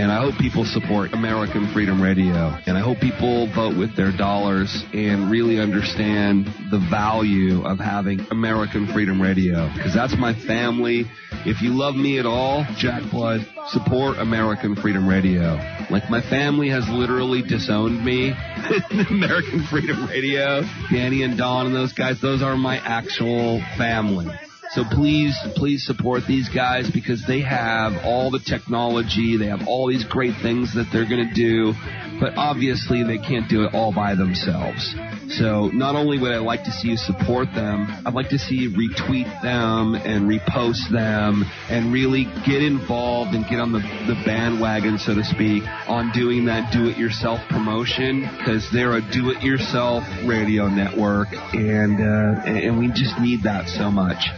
And I hope people support American Freedom Radio. And I hope people vote with their dollars and really understand the value of having American Freedom Radio. Because that's my family. If you love me at all, Jack Blood, support American Freedom Radio. Like my family has literally disowned me American Freedom Radio. Danny and Don and those guys, those are my actual family. So please, please support these guys because they have all the technology. They have all these great things that they're going to do, but obviously they can't do it all by themselves. So not only would I like to see you support them, I'd like to see you retweet them and repost them and really get involved and get on the, the bandwagon, so to speak, on doing that do-it-yourself promotion because they're a do-it-yourself radio network and, uh, and we just need that so much.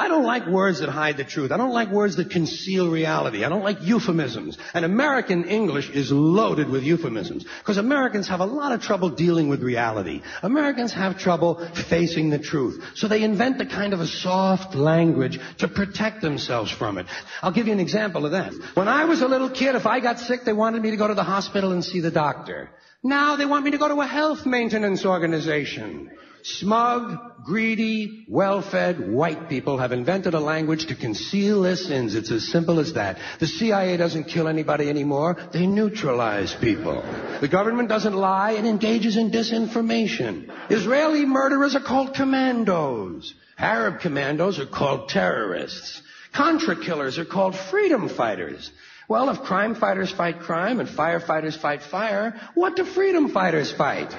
I don't like words that hide the truth. I don't like words that conceal reality. I don't like euphemisms. And American English is loaded with euphemisms. Because Americans have a lot of trouble dealing with reality. Americans have trouble facing the truth. So they invent a kind of a soft language to protect themselves from it. I'll give you an example of that. When I was a little kid, if I got sick, they wanted me to go to the hospital and see the doctor. Now they want me to go to a health maintenance organization. Smug, greedy, well-fed white people have invented a language to conceal their sins. It's as simple as that. The CIA doesn't kill anybody anymore. They neutralize people. The government doesn't lie. It engages in disinformation. Israeli murderers are called commandos. Arab commandos are called terrorists. Contra killers are called freedom fighters. Well, if crime fighters fight crime and firefighters fight fire, what do freedom fighters fight?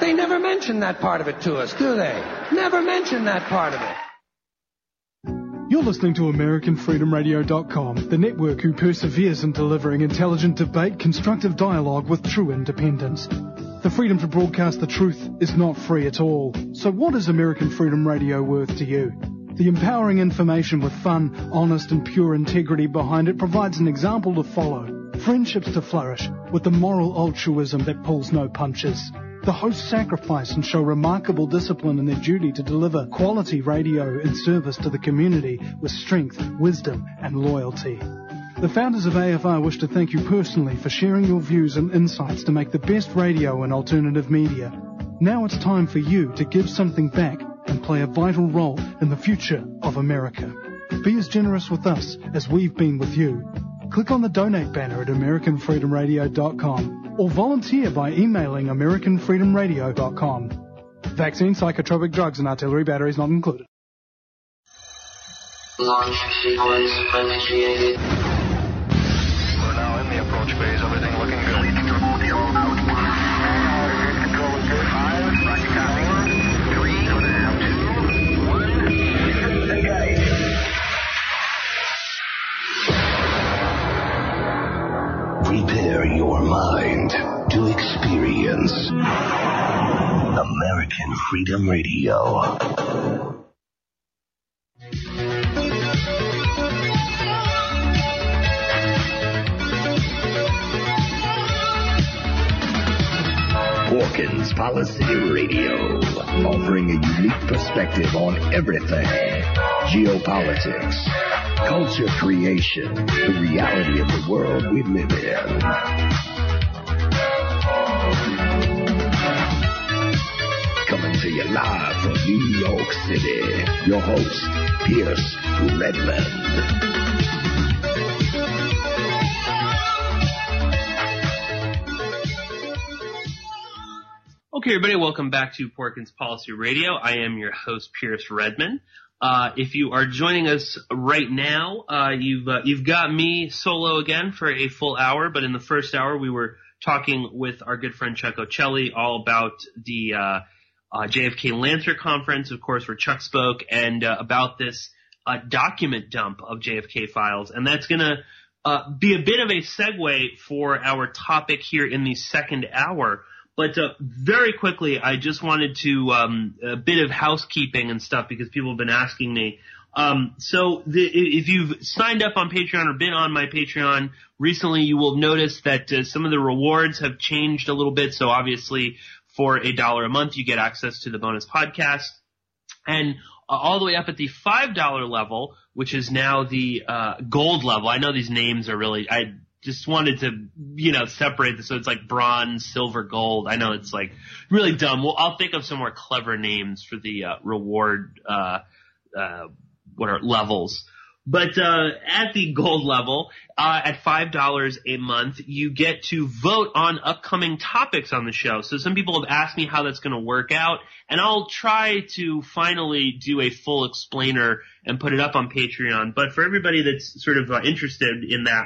They never mention that part of it to us, do they? Never mention that part of it. You're listening to AmericanFreedomRadio.com, the network who perseveres in delivering intelligent debate, constructive dialogue with true independence. The freedom to broadcast the truth is not free at all. So what is American Freedom Radio worth to you? The empowering information with fun, honest and pure integrity behind it provides an example to follow. Friendships to flourish with the moral altruism that pulls no punches. The hosts sacrifice and show remarkable discipline in their duty to deliver quality radio in service to the community with strength, wisdom, and loyalty. The founders of AFR wish to thank you personally for sharing your views and insights to make the best radio and alternative media. Now it's time for you to give something back and play a vital role in the future of America. Be as generous with us as we've been with you. Click on the donate banner at AmericanFreedomRadio.com or volunteer by emailing AmericanFreedomRadio.com. Vaccine, psychotropic drugs, and artillery batteries not included. Launch sequence initiated. We're now in the approach phase. Everything looking good. American Freedom Radio. Porkins Policy Radio, offering a unique perspective on everything geopolitics, culture creation, the reality of the world we live in. To you live from New York City, your host, Pierce Redmond. Okay, everybody, welcome back to Porkins Policy Radio. I am your host, Pierce Redmond. Uh, if you are joining us right now, uh, you've uh, you've got me solo again for a full hour. But in the first hour, we were talking with our good friend Chuck Ochelli all about the uh, JFK Lancer conference, of course, where Chuck spoke, and uh, about this uh, document dump of JFK files, and that's going to uh, be a bit of a segue for our topic here in the second hour. But uh, very quickly, I just wanted to um, a bit of housekeeping and stuff because people have been asking me. Um, so the, if you've signed up on Patreon or been on my Patreon recently, you will notice that uh, some of the rewards have changed a little bit. So obviously, for a dollar a month, you get access to the bonus podcast, and uh, all the way up at the five dollar level, which is now the uh, gold level. I know these names are really I just wanted to, you know, separate this so it's like bronze, silver, gold. I know it's like really dumb. Well, I'll think of some more clever names for the uh, reward, uh, uh, what are levels. But uh, at the gold level, uh, at five dollars a month, you get to vote on upcoming topics on the show. So some people have asked me how that's going to work out, and I'll try to finally do a full explainer and put it up on Patreon. But for everybody that's sort of uh, interested in that,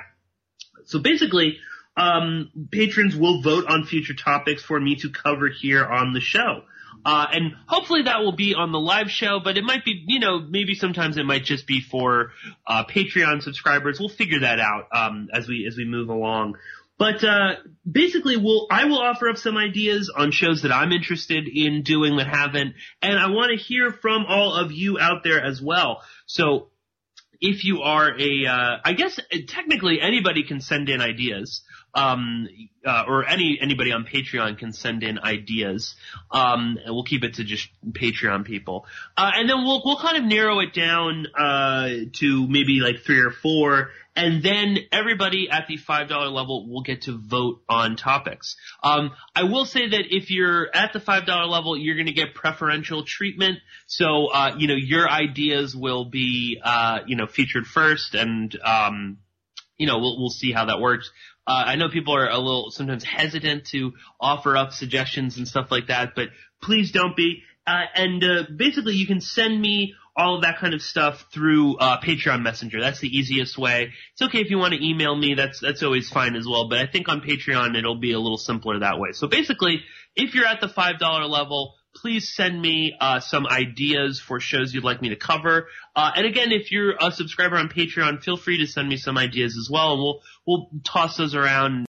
so basically, um, patrons will vote on future topics for me to cover here on the show. Uh, and hopefully that will be on the live show, but it might be, you know, maybe sometimes it might just be for, uh, Patreon subscribers. We'll figure that out, um, as we, as we move along. But, uh, basically we'll, I will offer up some ideas on shows that I'm interested in doing that haven't, and I want to hear from all of you out there as well. So, if you are a, uh, I guess technically anybody can send in ideas, um, uh, or any anybody on Patreon can send in ideas. Um, and we'll keep it to just Patreon people, uh, and then we'll we'll kind of narrow it down uh, to maybe like three or four, and then everybody at the five dollar level will get to vote on topics. Um, I will say that if you're at the five dollar level, you're going to get preferential treatment. So uh, you know your ideas will be uh, you know featured first, and um, you know we'll we'll see how that works. Uh, I know people are a little sometimes hesitant to offer up suggestions and stuff like that, but please don't be. Uh, and uh, basically, you can send me all of that kind of stuff through uh, Patreon Messenger. That's the easiest way. It's okay if you want to email me. That's that's always fine as well. But I think on Patreon it'll be a little simpler that way. So basically, if you're at the five dollar level, please send me uh, some ideas for shows you'd like me to cover. Uh, and again, if you're a subscriber on Patreon, feel free to send me some ideas as well, and we'll we'll toss those around